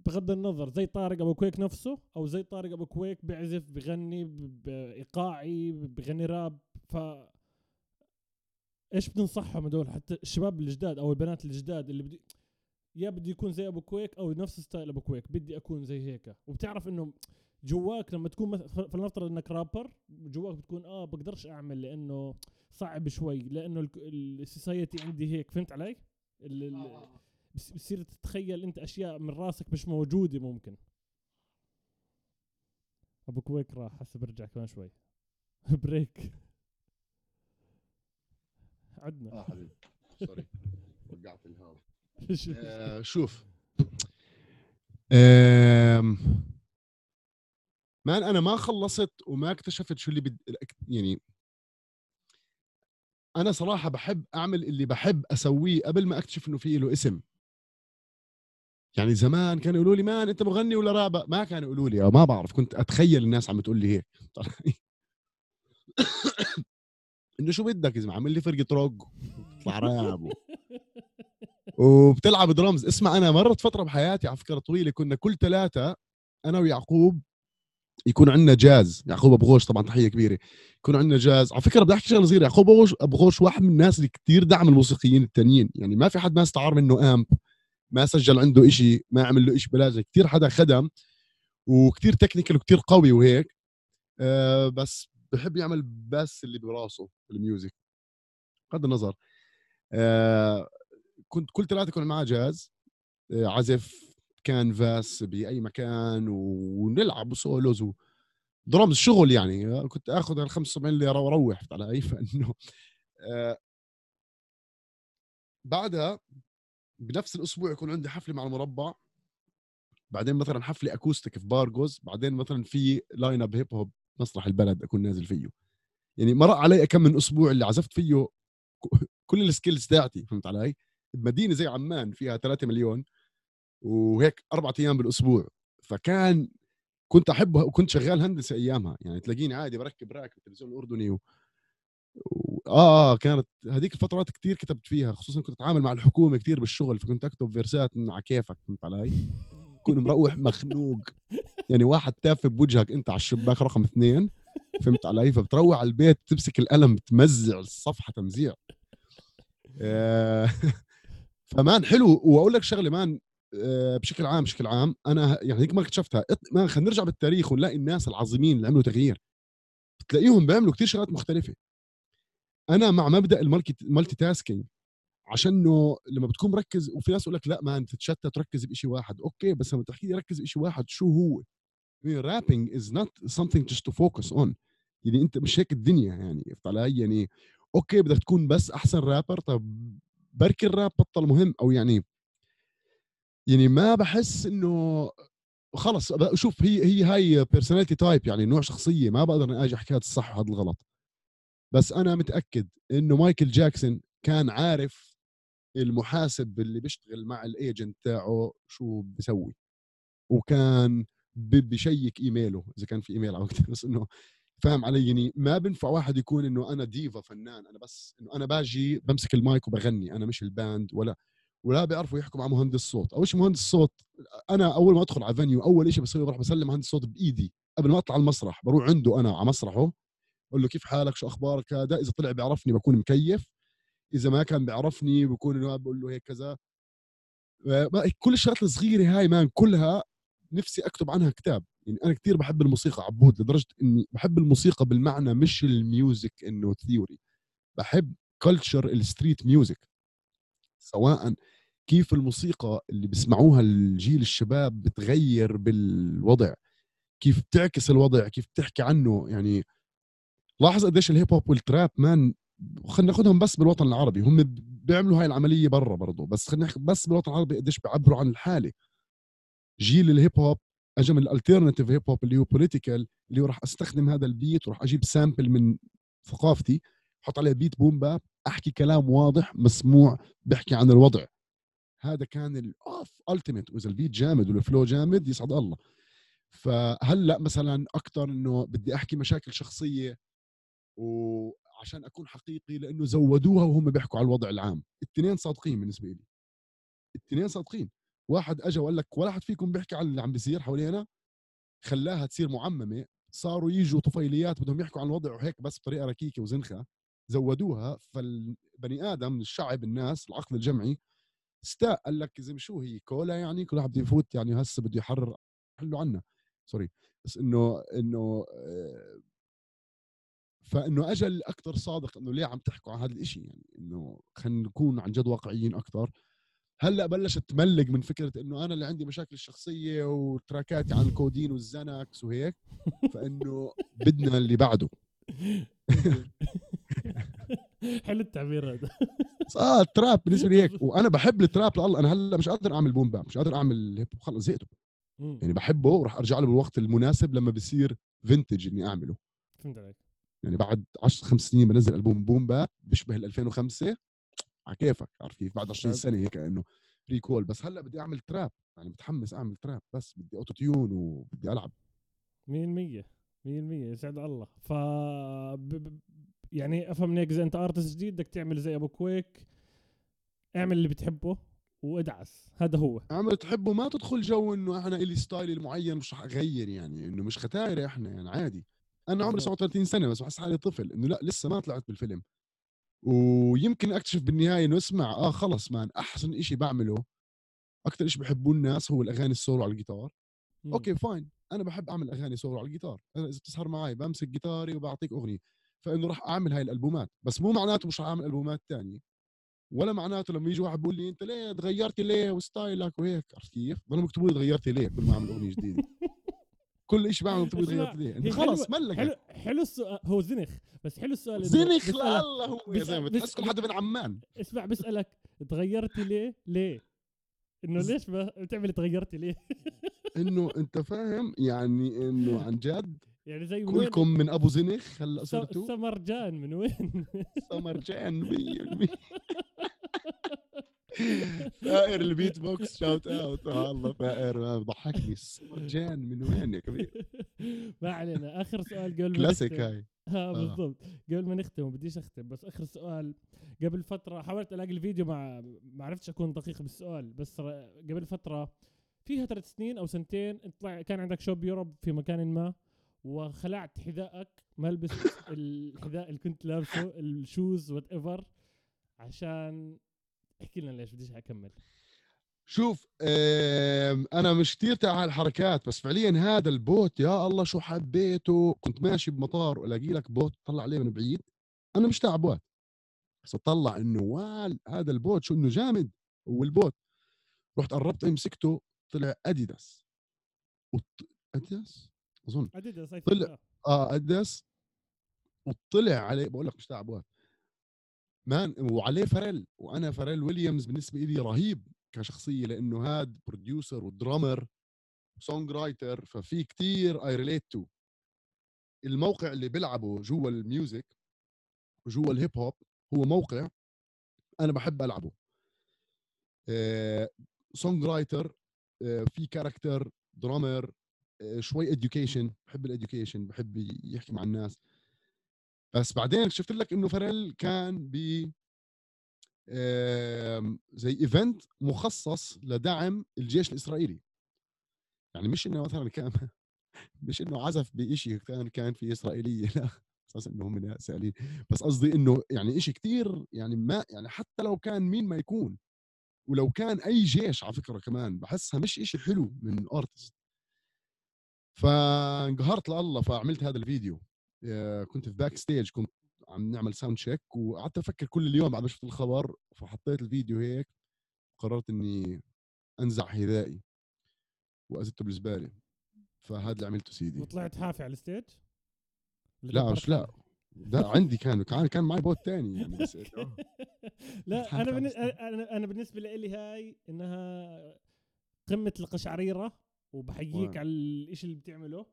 بغض النظر زي طارق أبو كويك نفسه أو زي طارق أبو كويك بيعزف بغني بإيقاعي بغني راب. ف إيش بتنصحهم هدول؟ حتى الشباب الجداد أو البنات الجداد اللي بدي يا بدي يكون زي أبو كويك أو نفس style أبو كويك بدي أكون زي هيك. وبتعرف إنه جواك لما تكون مث- ف- فلنفترض إنك رابر جواك بتكون آه بقدرش أعمل لأنه صعب شوي لأنه ال society عندي هيك فهمت علي؟ ال- ال- بس- بصير تتخيل أنت أشياء من راسك مش موجودة ممكن. أبو كويك راح هسه برجع كمان شوي. [laughs] break. عدنا. آه حبيبي. sorry [laughs] وقعت الهواء شو- [laughs] آه، شوف. آم، مان أنا ما خلصت وما اكتشفت شو اللي بد... يعني أنا صراحة بحب أعمل اللي بحب أسويه قبل ما أكتشف إنه في له اسم. يعني زمان كانوا يقولوا لي مان أنت مغني ولا رابع ما كانوا يقولوا لي أو ما بعرف كنت أتخيل الناس عم تقول لي هيك. [laughs] إنه شو بدك يا زلمة؟ عامل لي فرقة روك تطلع [laughs] راب. و... وبتلعب درمز اسمع أنا مرت فترة بحياتي على فكرة طويلة. كنا كل ثلاثة أنا ويعقوب يكون عندنا جاز. يعقوب أبو غوش طبعا تحية كبيرة. يكون عندنا جاز. على فكرة بدي أحكي شغلة صغيرة. يعقوب أبو غوش واحد من الناس اللي كثير دعم الموسيقيين التانيين. يعني ما في حد ما استعار منه amp ما سجل عنده إشي ما عمل له إشي بلاجة. كثير حدا خدم وكثير technical وكثير قوي وهيك. أه بس بحب يعمل بس اللي براسه ال music بغض النظر. أه كنت كل ثلاثة كنا معاه جاز أه عزف كانفاس بأي مكان ونلعب solos drums شغل يعني. كنت آخذ ال 75 ليره وأروح على أي فانه [laughs] آه. بعدها بنفس الأسبوع يكون عندي حفلة مع المربع. بعدين مثلا حفلة acoustic في بارجوز. بعدين مثلا في line up هيب هوب مسرح البلد أكون نازل فيه يعني مرق علي كم من أسبوع اللي عزفت فيه [laughs] كل ال skills تاعتي فهمت علي؟ بمدينة زي عمان فيها 3 مليون وهيك أربع أيام بالأسبوع فكان كنت أحبها وكنت شغال هندسة أيامها يعني تلاقيني عادي بركب rack التلفزيون الأردني و... و... آه آه كانت هذيك الفترات كثير كتبت فيها خصوصا كنت أتعامل مع الحكومة كثير بالشغل فكنت أكتب فيرسات على كيفك فهمت علي؟ كون مروح مخنوق. يعني واحد تافه بوجهك انت على الشباك رقم اثنين فهمت علي؟ فبتروح على البيت تمسك القلم بتمزع الصفحة تمزيع. آه [laughs] ف man حلو. وأقول لك شغلة man آه، بشكل عام بشكل عام أنا يعني هيك ما اكتشفتها ما خلينا نرجع بالتاريخ ونلاقي الناس العظيمين اللي عملوا تغيير. بتلاقيهم بيعملوا كثير شغلات مختلفة. أنا مع مبدأ ال multitasking عشانه لما بتكون مركز وفي ناس يقول لك لأ ما أنت تتشتت تركز بشيء واحد. okay بس لما تحكي لي ركز بشيء واحد شو هو؟ rapping is not something just to focus on. يعني أنت مش هيك الدنيا يعني علي؟ يعني okay بدك تكون بس أحسن رابر طب بركي الراب بطل مهم أو يعني يعني ما بحس إنه خلص شوف هي هي هاي personality type يعني نوع شخصية ما بقدر أجي أحكي هذا الصح وهذا الغلط. بس أنا متأكد إنه مايكل جاكسون كان عارف المحاسب اللي بيشتغل مع ال agent تاعه شو بيسوي. وكان بشيك إيميله إذا كان في إيميل على بس إنه فاهم علي؟ يعني ما بنفع واحد يكون إنه أنا ديفا فنان أنا بس إنه أنا باجي بمسك المايك وبغني أنا مش ال band ولا ولا بيعرفوا يحكوا مع مهندس صوت. أول شيء مهندس صوت أنا أول ما أدخل على venue أول شيء بسوي بروح بسلم مهندس صوت بإيدي. قبل ما أطلع المسرح بروح عنده أنا على مسرحه بقول له كيف حالك؟ شو أخبارك؟ هذا إذا طلع بيعرفني بكون مكيف. إذا ما كان بيعرفني بكون إنه بقول له هيك كذا. كل الشغلات الصغيرة هاي man كلها نفسي أكتب عنها كتاب. يعني أنا كثير بحب الموسيقى عبود لدرجة إني بحب الموسيقى بالمعنى مش ال music إنه theory بحب culture ال street music. سواء كيف الموسيقى اللي بيسمعوها الجيل الشباب بتغير بالوضع. كيف بتعكس الوضع كيف بتحكي عنه. يعني لاحظ قديش ال hip hop وال trap man خلينا ناخذهم بس بالوطن العربي. هم بيعملوا هاي العملية برا برضه بس خلينا نحكي بس بالوطن العربي قديش بيعبروا عن الحالة. جيل ال hip hop اجى من ال alternative hip hop اللي هو political اللي هو راح أستخدم هذا ال beat وراح أجيب sample من ثقافتي أحط عليه beat boom bap أحكي كلام واضح مسموع بحكي عن الوضع. هذا كان ال ultimate وإذا ال beat جامد وال flow جامد يسعد الله. فهلأ مثلا أكثر إنه بدي أحكي مشاكل شخصية وعشان أكون حقيقي لأنه زودوها وهم بيحكوا على الوضع العام. الاثنين صادقين بالنسبة لي الاثنين صادقين. واحد اجى وقال لك ولا حد فيكم بيحكي على اللي عم بيصير حوالينا؟ خلاها تصير معممة. صاروا يجوا طفيليات بدهم يحكوا عن الوضع وهيك بس بطريقة ركيكة وزنخة. زودوها فالبني آدم الشعب الناس العقل الجمعي استاء قال لك زي شو هي؟ كولا يعني؟ كل واحد بده يفوت يعني هسه بده يحرر حلوا عنا. سوري بس انه إنه آه، فإنه أجل أكثر صادق إنه ليه عم تحكوا عن هذا الشيء يعني إنه خلينا نكون عن جد واقعيين أكثر هلأ بلشت تملق من فكرة إنه أنا اللي عندي مشاكل شخصيه وتراكاتي عن الكودين والزنكس وهيك فإنه بدنا اللي بعده. [laughs] حلو التعبير هذا. آه التراب بالنسبة لي هيك. [laughs] وأنا بحب التراب لله أنا هلأ مش قادر أعمل بوم بام مش قادر أعمل هيب خلص زهقته يعني بحبه وراح أرجع له بالوقت المناسب لما بصير vintage إني أعمله. فهمت عليك. يعني بعد 10 خمس سنين بنزل ألبوم boom bap بيشبه ال 2005 على كيفك عارف كيف؟ بعد 20 سنة هيك إنه recall بس هلأ بدي أعمل trap يعني متحمس أعمل trap بس بدي auto-tune وبدي ألعب. 100% 100% يسعد الله. ف يعني أفهم من هيك إذا أنت artist جديد بدك تعمل زي أبو كويك اعمل اللي بتحبه وادعس. هذا هو. اعمل تحبه ما تدخل جو إنه إحنا إلي ستايلي المعين مش رح أغير يعني إنه مش ختايره إحنا يعني عادي. أنا عمري بالضبط. 37 سنة بس بحس حالي طفل إنه لأ لسه ما طلعت بالفيلم ويمكن أكتشف بالنهاية إنه اسمع آه خلص مان أحسن إشي بعمله أكثر إشي بحبوه الناس هو الأغاني السولو على الجيتار مم. okay fine أنا بحب أعمل أغاني سولو على الجيتار أنا إذا بتسهر معي بمسك جيتاري وبعطيك أغنية فإنه راح أعمل هاي الألبومات بس مو معناته مش راح أعمل ألبومات تانية ولا معناته لما يجي واحد بيقول لي أنت ليه تغيرت ليه وستايلك وهيك عرفت كيف؟ ضلوا يكتبوا لي تغيرت ليه كل ما أعمل أغنية جديدة كل شيء بعمله اسمع، [laughs] تغيرت ليه خلص ملك حلو حلو السؤال هو زنخ بس حلو السؤال زنخ لله هو يا زلمة بس- تحس كل حدا من عمان اسمع بسألك تغيرتي ليه؟ ليه؟ إنه ليش ب- بتعمل تغيرتي ليه؟ [laughs] إنه أنت فاهم يعني إنه عن جد يعني زي كلكم من أبو زنخ هلا صرتوا سمرجان من وين؟ سمرجان [laughs] 100% ثائر ال beat box shout out آه الله ثائر ما بضحكني سمرجان من وين يا كبير؟ [laughs] ما علينا. آخر سؤال قبل ما كلاسيك. هاي. [laughs] آه بالضبط. قبل ما نختم بديش أختم بس آخر سؤال. قبل فترة حاولت ألاقي الفيديو مع ما عرفتش أكون دقيق بالسؤال بس قبل فترة فيها ثلاث سنين أو سنتين طلع كان عندك show ب Europe في مكان ما وخلعت حذائك. ما لبست [laughs] الحذاء اللي كنت لابسه ال shoes whatever عشان احكي لنا ليش بديش أكمل. شوف أنا مش كثير تاع هالحركات بس فعليا هذا البوت يا الله شو حبيته كنت ماشي بمطار والاقي لك بوت طلع عليه من بعيد. أنا مش تاع بوت بس اطلع إنه وال هذا البوت شو إنه جامد. والبوت رحت قربت مسكته طلع أديداس. وط... أديداس؟ أظن. أديداس طلع. آه. آه أديداس. وطلع عليه بقول لك مش تاع بوت. man وعليه فريل وأنا فريل ويليامز بالنسبة لي رهيب كشخصية لأنه هاد producer و drummer songwriter ففي كتير I relate to الموقع اللي بيلعبه جوا ال music وجوا ال hip hop هو موقع أنا بحب ألعبه. songwriter في character drummer شوي education بحب ال education بحب يحكي مع الناس. بس بعدين شفت لك إنه فريل كان ب زي event مخصص لدعم الجيش الإسرائيلي. يعني مش إنه مثلا كان [laughs] مش إنه عزف بشيء كان كان في إسرائيلية لا. أساس إنه هم سائلين بس قصدي إنه يعني شيء كتير يعني ما يعني حتى لو كان مين ما يكون ولو كان أي جيش على فكرة كمان بحسها مش إشي حلو من artist فانقهرت لله فعملت هذا الفيديو. كنت في backstage كنت عم نعمل sound check وقعدت أفكر كل اليوم بعد ما شفت الخبر فحطيت الفيديو هيك قررت إني أنزع حذائي وأزته بالزبالة فهذا اللي عملته سيدي وطلعت حافي على ال stage لا مش لا ده عندي كان كان كان معي بوت تاني يعني بس [laughs] آه. لا أنا. أنا أنا بالنسبة لي هاي إنها قمة القشعريرة وبحييك. على الإشي اللي بتعمله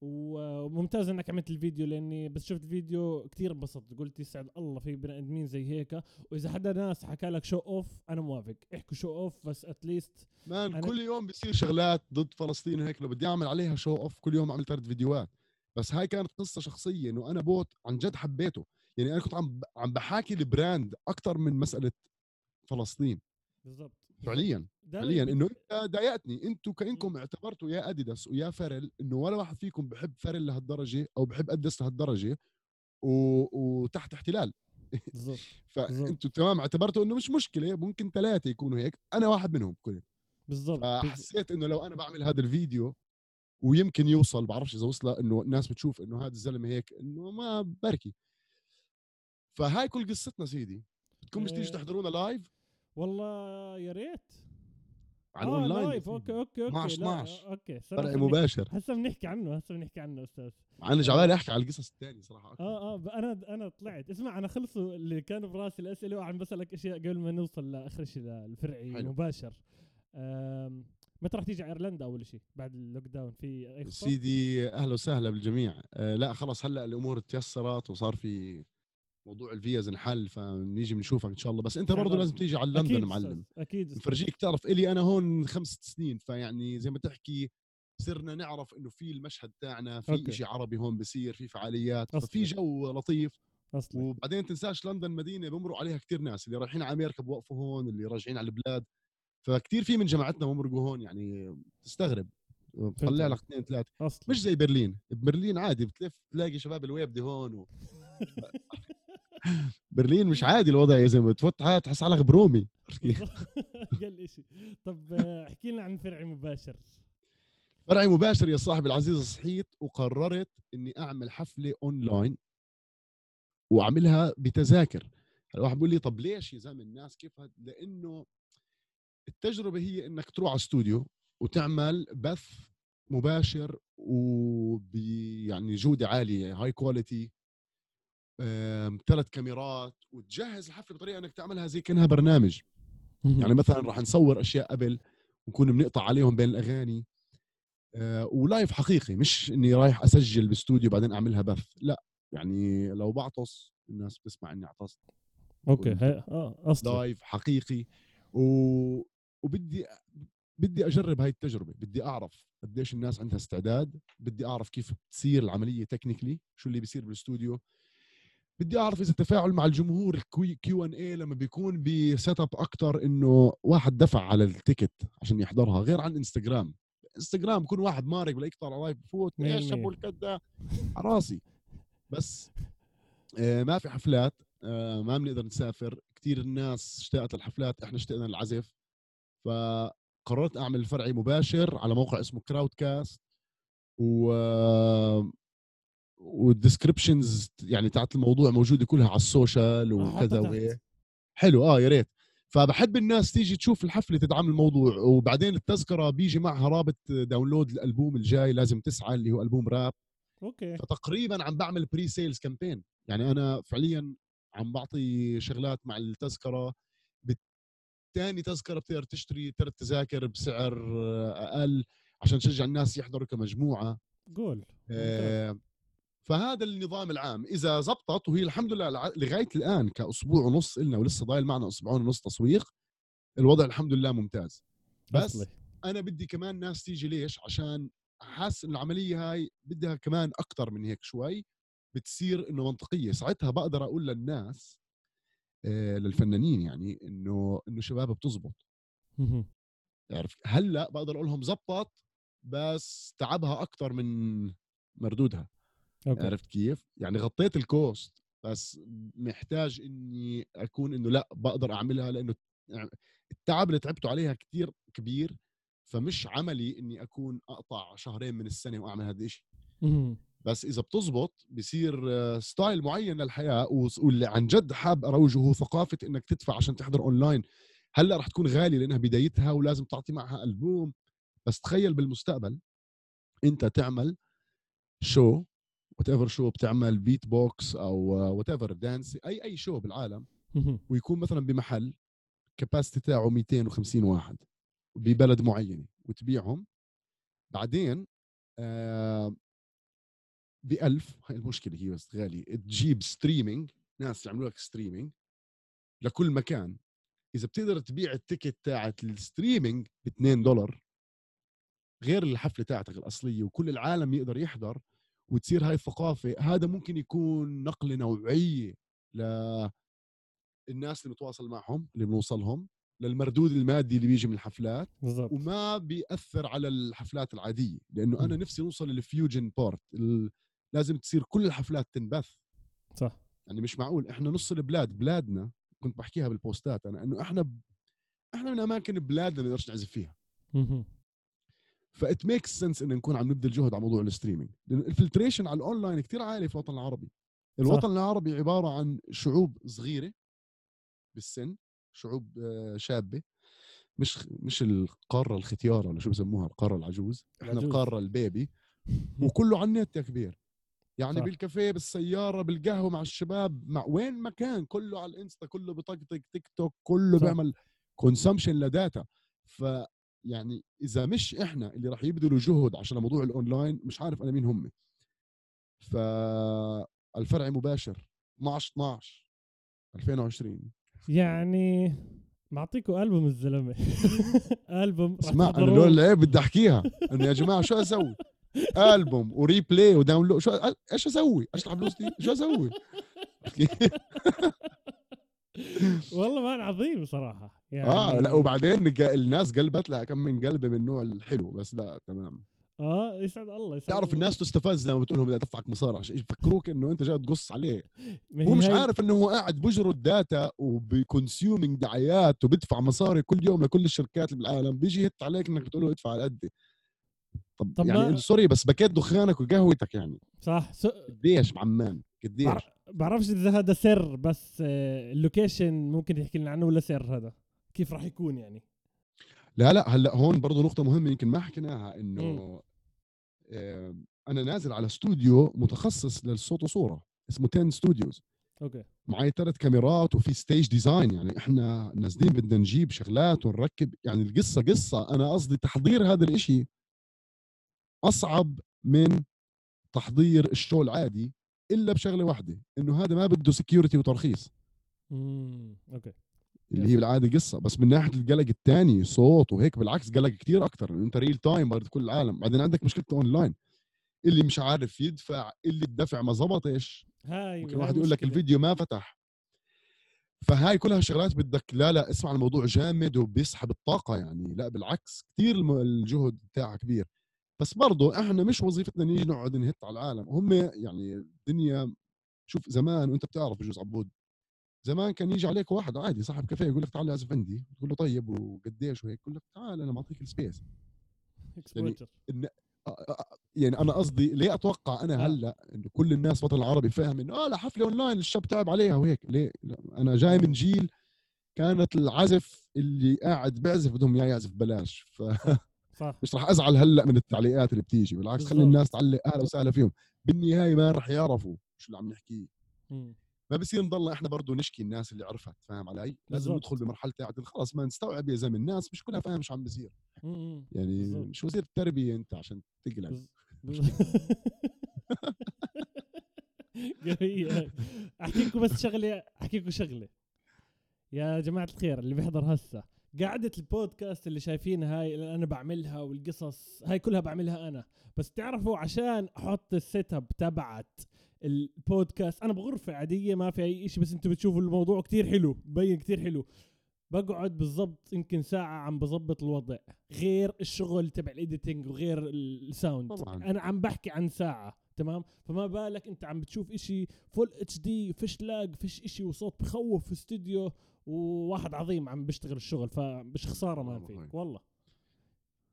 وممتاز انك عملت الفيديو لاني بس شفت الفيديو كتير انبسطت. قلت يسعد الله في بني ادمين زي هيك. وإذا حدا ناس حكى لك show off أنا موافق. احكوا show off بس at least man كل يوم بيصير شغلات ضد فلسطين وهيك. لو بدي أعمل عليها show off كل يوم أعمل ثلاث فيديوهات. بس هاي كانت قصة شخصية إنه أنا بوت عن جد حبيته. يعني أنا كنت عم عم بحاكي ال brand أكثر من مسألة فلسطين. بالضبط. فعليا دايماً فعليا. بت- انه أنت ضايقتني. أنتم كأنكم اعتبرتوا يا أديداس ويا فرل إنه ولا واحد فيكم بحب فرل لهالدرجة أو بحب أديداس لهالدرجة و... وتحت احتلال. بالضبط [laughs] فانتم تمام اعتبرتوا إنه مش مشكلة ممكن ثلاثة يكونوا هيك. أنا واحد منهم كنت بالضبط. فحسيت إنه لو أنا بعمل هذا الفيديو ويمكن يوصل بعرفش إذا وصل إنه الناس بتشوف إنه هذا الزلمة هيك إنه ما بركي. فهاي كل قصتنا سيدي. بدكم مش تيجي إيه. تحضرونا live والله يا ريت. على آه online live okay okay okay. 12 لا، 12. okay. فرع صراحة مباشر. هسه بنحكي عنه هسه بنحكي عنه أستاذ. مع إني جعبالي أحكي على القصص الثانية صراحة. أكثر. آه آه ب- أنا أنا طلعت. اسمع أنا خلصوا اللي كانوا براسي الأسئلة وعم بسألك أشياء قبل ما نوصل لآخر شيء للفرعي حلو. مباشر متى راح تيجي على أيرلندا أول شيء بعد ال lockdown؟ في أي؟ سيدي أهلا وسهلا بالجميع. آه لا خلص هلأ الأمور تيسرت وصار في موضوع الفيز انحل فنيجي بنشوفك إن شاء الله. بس أنت برضه. لازم تيجي على لندن معلم. أكيد. نفرجيك تعرف إلي أنا هون خمس سنين فيعني زي ما تحكي صرنا نعرف إنه في المشهد تاعنا في okay. شيء عربي هون بصير في فعاليات أصلي. ففي جو لطيف. أصلا. وبعدين تنساش لندن مدينة بمروا عليها كتير ناس اللي رايحين على أمريكا بوقفوا هون اللي راجعين على البلاد. فكتير في من جماعتنا بمرقوا هون يعني تستغرب. طلع لك اثنين ثلاثة. مش زي برلين. ببرلين عادي بتلف تلاقي شباب الويب هون و... [laughs] [laughs] برلين مش عادي الوضع يا زلمة. تفوت تحس حالك برومي. [laughs] قال شيء طب احكي لنا عن فرعي مباشر. فرعي مباشر يا صاحبي العزيز صحيت وقررت إني أعمل حفلة أونلاين وأعملها بتذاكر. الواحد بيقول لي طب ليش يا زلمة الناس كيف هد... لأنه التجربة هي إنك تروح على استوديو وتعمل بث مباشر وب يعني جودة عالية هاي quality ثلاث كاميرات وتجهز الحفلة بطريقة إنك تعملها زي كأنها برنامج. يعني مثلا راح نصور أشياء قبل ونكون بنقطع عليهم بين الأغاني. آه، و live حقيقي مش إني رايح أسجل باستوديو بعدين أعملها بث لا. يعني لو بعطس الناس بتسمع إني عطست. okay آه أصلا live حقيقي. و... وبدي بدي أجرب هاي التجربة. بدي أعرف قديش الناس عندها استعداد. بدي أعرف كيف بتصير العملية technically شو اللي بيصير بالاستوديو بدي أعرف إذا التفاعل مع الجمهور Q&A لما بيكون ب setup أكثر إنه واحد دفع على ال ticket عشان يحضرها غير عن إنستغرام. إنستغرام بكون واحد مارق ولا يقطع live بفوت إيش أبو الكدة؟ على راسي. بس آه ما في حفلات آه ما بنقدر نسافر. كثير الناس اشتاقت للحفلات إحنا اشتقنا للعزف. فقررت أعمل فرعي مباشر على موقع اسمه Crowdcast و وال descriptions يعني تاعت الموضوع موجودة كلها على ال social وكذا وهيك حلو آه يا ريت. فبحب الناس تيجي تشوف الحفلة تدعم الموضوع وبعدين التذكرة بيجي معها رابط download الألبوم الجاي لازم تسعى اللي هو ألبوم rap okay. فتقريبا عم بعمل pre-sales campaign يعني أنا فعليا عم بعطي شغلات مع التذكرة. بالثاني تذكرة بتقدر تشتري ثلاث تذاكر بسعر أقل عشان تشجع الناس يحضروا كمجموعة. جول آه فهذا النظام العام إذا زبطت وهي الحمد لله لغاية الآن كأسبوع ونص لنا ولسه ضايل معنا أسبوعين ونص تسويق الوضع الحمد لله ممتاز. بس أصلي. أنا بدي كمان ناس تيجي ليش؟ عشان حاسس إن العملية هاي بدها كمان أكثر من هيك شوي بتصير إنه منطقية. ساعتها بقدر أقول للناس آه للفنانين يعني إنه إنه شباب بتزبط. عرفت؟ هلأ بقدر أقول لهم زبطت بس تعبها أكثر من مردودها. okay. عرفت كيف؟ يعني غطيت ال cost بس محتاج إني أكون إنه لأ بقدر أعملها لأنه التعب اللي تعبته عليها كثير كبير فمش عملي إني أكون أقطع شهرين من السنة وأعمل هذا الشيء بس إذا بتزبط بصير style معين للحياة واللي عن جد حاب أروجه هو ثقافة إنك تدفع عشان تحضر اونلاين هلأ رح تكون غالية لأنها بدايتها ولازم تعطي معها ألبوم بس تخيل بالمستقبل أنت تعمل show whatever شو بتعمل بيت بوكس أو whatever dance أي أي show بالعالم ويكون مثلا بمحل capacity تاعه 250 واحد ببلد معينة وتبيعهم. بعدين آه ب 1000 هاي المشكلة هي بس غالي تجيب streaming ناس يعملوا لك streaming لكل مكان. إذا بتقدر تبيع ال ticket تاعت ال streaming ب 2 دولار غير الحفلة تاعتك الأصلية وكل العالم يقدر يحضر وتصير هاي الثقافة هذا ممكن يكون نقلة نوعية للناس اللي بنتواصل معهم اللي بنوصلهم للمردود المادي اللي بيجي من الحفلات بالضبط. وما بيأثر على الحفلات العادية لأنه أنا نفسي نوصل لل fusion part لازم تصير كل الحفلات تنبث. صح. يعني مش معقول إحنا نص البلاد بلادنا كنت بحكيها بال posts أنا إنه إحنا ب... إحنا من أماكن بلادنا ما نقدرش نعزف فيها. ف it makes sense إن نكون عم نبذل جهد على موضوع ال streaming لأنه ال filtration على الاونلاين كثير عالي في الوطن العربي الوطن صح. العربي عبارة عن شعوب صغيرة بالسن شعوب آه، شابة مش مش القارة الختيارة ولا شو بسموها القارة العجوز إحنا العجوز. القارة ال baby [laughs] وكله على النت يا كبير يعني صح. بالكافيه بالسيارة بالقهوة مع الشباب مع وين ما كان كله على الإنستا كله بطقطق تيك توك كله صح. بيعمل consumption ل data ف يعني إذا مش إحنا اللي راح يبذلوا جهد عشان موضوع الأونلاين مش عارف أنا مين هم فالفرع مباشر 12 12 2020 يعني معطيكم ألبوم الزلمة [laughs] ألبوم اسمع أنا لو إيه بدي أحكيها إنه يا جماعة شو أسوي؟ ألبوم و replay و download شو إيش أسوي؟ اشرح فلوسي؟ شو أسوي؟ [laughs] والله man عظيم صراحة يعني آه لا وبعدين الناس قلبت لها كم من قلبه من النوع الحلو بس لا تمام. آه يسعد الله يسعد تعرف الله. الناس تستفز لما بتقول لهم بدي ادفعك مصاري عشان يفكروك إنه أنت جاي تقص عليه. هو مش هاي- عارف إنه هو قاعد بجرد data وب consuming دعايات وبيدفع مصاري كل يوم لكل الشركات اللي بالعالم بيجي يهت عليك إنك بتقول له ادفع على قدي. طب, طب يعني ما- sorry بس بكيت دخانك وقهوتك يعني. صح so... قديش معمان قديش؟ بعر- بعرفش إذا هذا سر بس آه، ال location ممكن تحكي لنا عنه ولا سر هذا؟ كيف راح يكون يعني؟ لا لا هلأ هون برضه نقطة مهمة يمكن ما حكيناها. إنه آه، أنا نازل على استوديو متخصص للصوت وصورة اسمه 10 Studios أوكي. معي ثلاث كاميرات وفي stage design يعني إحنا نازلين بدنا نجيب شغلات ونركب يعني القصة قصة أنا قصدي تحضير هذا الإشي أصعب من تحضير ال show العادي إلا بشغلة واحدة إنه هذا ما بده security وترخيص. امم okay. اللي هي بالعادة قصة بس من ناحية القلق الثاني صوت وهيك بالعكس قلق كتير أكثر أنت real time برضه كل العالم. بعدين عندك مشكله اونلاين اللي مش عارف يدفع اللي الدفع ما زبطش هاي ممكن واحد يقول لك. الفيديو ما فتح. فهاي كلها شغلات بدك لا لا اسمع الموضوع جامد وبيسحب الطاقة يعني. لا بالعكس كثير الجهد بتاعها كبير. بس برضه إحنا مش وظيفتنا نيجي نقعد نهت على العالم. هم يعني الدنيا شوف زمان وأنت بتعرف بجوز عبود زمان كان يجي عليك واحد عادي صاحب كافيه يقول لك تعال اعزف عندي تقول له طيب وقديش وهيك يقول لك تعال أنا بعطيك ال space exposure. آه، آه، يعني أنا قصدي ليه أتوقع أنا آه. هلأ انه كل الناس الوطن العربي فاهم إنه آه لا حفلة أونلاين الشاب تعب عليها وهيك ليه أنا جاي من جيل كانت العزف اللي قاعد بعزف بدهم إياه يعزف بلاش فمش صح راح أزعل هلأ من التعليقات اللي بتيجي بالعكس خلي. الناس تعلق أهلا وسهلا فيهم بالنهاية ما راح يعرفوا شو اللي عم نحكيه. ما بصير نضلنا إحنا برضه نشكي الناس اللي عرفت فاهم علي لازم. ندخل بمرحلة تاعت خلص ما نستوعب يا زلمة الناس مش كلها فاهم شو عم بصير مم. يعني بالضبط. مش وزير التربية أنت عشان قوية. [laughs] [laughs] أحكي لكم بس شغلة أحكي لكم شغلة يا جماعة الخير اللي بيحضر هسه قعدة البودكاست اللي شايفينها هاي اللي أنا بعملها والقصص هاي كلها بعملها أنا بس تعرفوا عشان أحط ال setup تبعت البودكاست. أنا بغرفة عادية ما في أي شيء بس أنتم بتشوفوا الموضوع كتير حلو مبين كتير حلو. بقعد بالضبط يمكن ساعة عم بظبط الوضع غير الشغل تبع ال editing وغير ال sound. طبعاً. أنا عم بحكي عن ساعة تمام؟ فما بالك أنت عم بتشوف إشي full HD فيش lag فيش إشي وصوت بخوف في استوديو وواحد عظيم عم بيشتغل الشغل فمش خسارة ما يبارك. والله.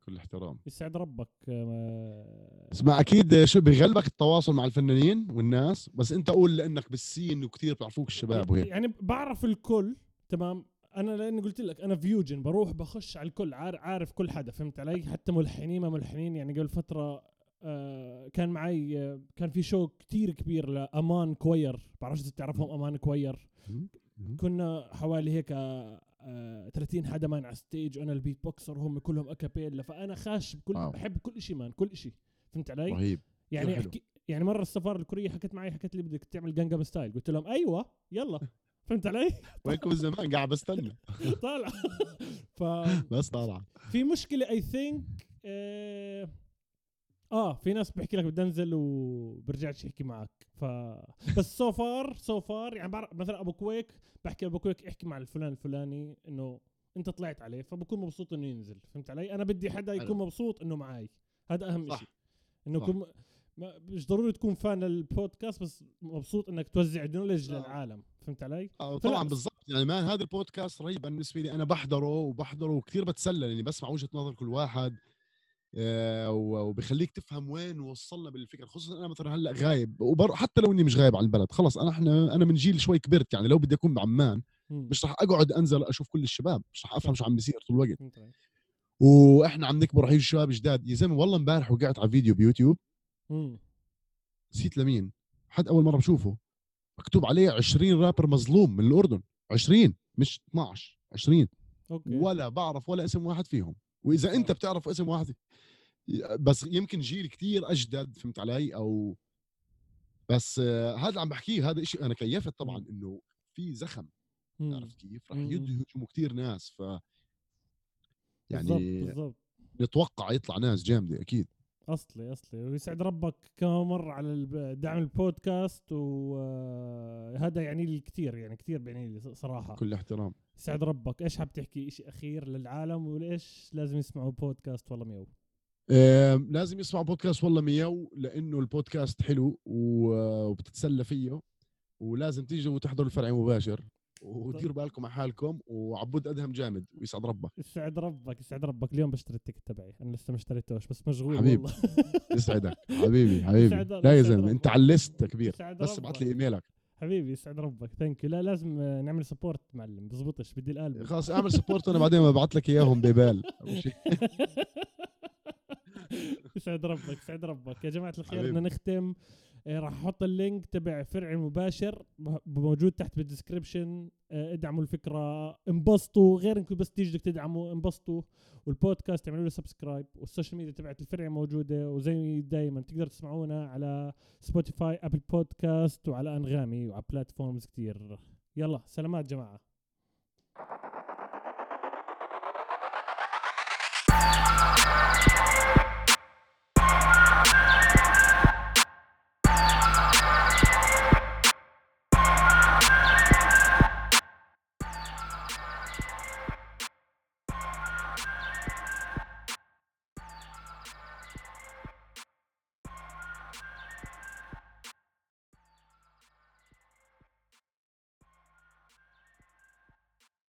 كل احترام. يسعد ربك آه، اسمع أكيد شو بغلبك التواصل مع الفنانين والناس بس أنت قول لأنك بال scene وكثير بيعرفوك الشباب وهيك. يعني بعرف الكل تمام؟ أنا لأني قلت لك أنا fusion بروح بخش على الكل عارف, عارف كل حدا فهمت علي؟ حتى ملحنين ما ملحنين يعني قبل فترة آه كان معي آه كان في show كتير كبير ل Amman Choir بعرفش إذا بتعرفهم Amman Choir. كنا حوالي هيك آه آه 30 حدا man على stage وأنا ال beatboxer وهم كلهم a cappella فأنا خاش بكل wow. بحب كل شيء man كل شيء فهمت علي؟ رهيب يعني. احكي يعني مرة السفارة الكورية حكت معي حكت لي بدك تعمل Gangnam Style قلت لهم أيوه يلا فهمت علي؟ [laughs] وينكم الزمان قاعد بستنى طالع [laughs] ف بس طالع في مشكلة I think آه, في ناس بحكي لك بدي أنزل وبرجعش يحكي معك. ف بس so far so far يعني بعرف مثلا أبو كويك بحكي ابو كويك احكي مع الفلان الفلاني إنه أنت طلعت عليه فبكون مبسوط إنه ينزل. فهمت علي؟ أنا بدي حدا يكون. مبسوط إنه معي. هذا أهم. شيء إنه. يكون مش ضروري تكون fan للبودكاست بس مبسوط إنك توزع knowledge آه. للعالم. فهمت علي؟ آه، طبعا بالضبط. يعني man هذا البودكاست رهيب بالنسبة لي. أنا بحضره وبحضره وكثير بتسلى لاني بسمع وجهة نظر كل واحد. وبخليك تفهم وين وصلنا بالفكرة خصوصا أنا مثلا هلأ غايب وبر... حتى لو إني مش غايب عن البلد خلص أنا إحنا أنا من جيل شوي كبرت يعني لو بدي أكون بعمان مم. مش راح أقعد أنزل أشوف كل الشباب مش راح أفهم شو عم بيصير طول الوقت. علي؟ وإحنا عم نكبر هي الشباب جداد. يا زلمة والله إمبارح وقعت على فيديو بيوتيوب. مم. نسيت لمين؟ حد أول مرة بشوفه. مكتوب عليه 20 رابر مظلوم من الأردن. 20 مش 12 20 okay. ولا بعرف ولا اسم واحد فيهم. وإذا أنت. بتعرف اسم واحد بس يمكن جيل كتير أجدد فهمت علي؟ أو بس هذا اللي عم بحكيه هذا شيء أنا كيفت طبعا إنه في زخم. عرفت كيف؟ رح. يهجموا كتير ناس ف يعني بالضبط نتوقع يطلع ناس جامدة أكيد. أصلي أصلي. ويسعد ربك كمان مرة على دعم البودكاست و آه، هذا يعني لي كثير يعني كثير بيعني لي صراحة. كل احترام. يسعد ربك إيش حاب تحكي؟ شيء أخير للعالم؟ وليش لازم يسمعوا بودكاست والله ميو لازم يسمعوا بودكاست والله مياو لأنه البودكاست حلو وبتتسلى فيه ولازم تيجوا وتحضروا الفرع مباشر وديروا بالكم على حالكم وعبود أدهم جامد ويسعد ربك. يسعد ربك يسعد ربك اليوم بشتري ال ticket تبعي أنا لسه ما اشتريتوش بس مشغول حبيب. والله. يسعدك حبيبي [laughs] حبيبي. لا يا زلمة. أنت على ال list كبير بس. ابعث لي إيميلك. حبيبي يسعد ربك. thank لا لازم آه، نعمل support معلم. بزبطش بدي القلب [laughs] خلاص أعمل support وأنا بعدين ببعث لك إياهم PayPal. [laughs] يسعد ربك يسعد ربك. يا جماعة الخير. بدنا نختم. راح أحط ال link تبع فرع المباشر موجود تحت بال description آه، ادعموا الفكرة انبسطوا. غير إنكم بس تيجوا تدعموا انبسطوا. والبودكاست اعملوا له subscribe وال social media تبعت الفرع موجودة. وزي دائما تقدر تسمعونا على Spotify Apple Podcast وعلى أنغامي وعلى platforms كتير. يلا سلامات جماعة.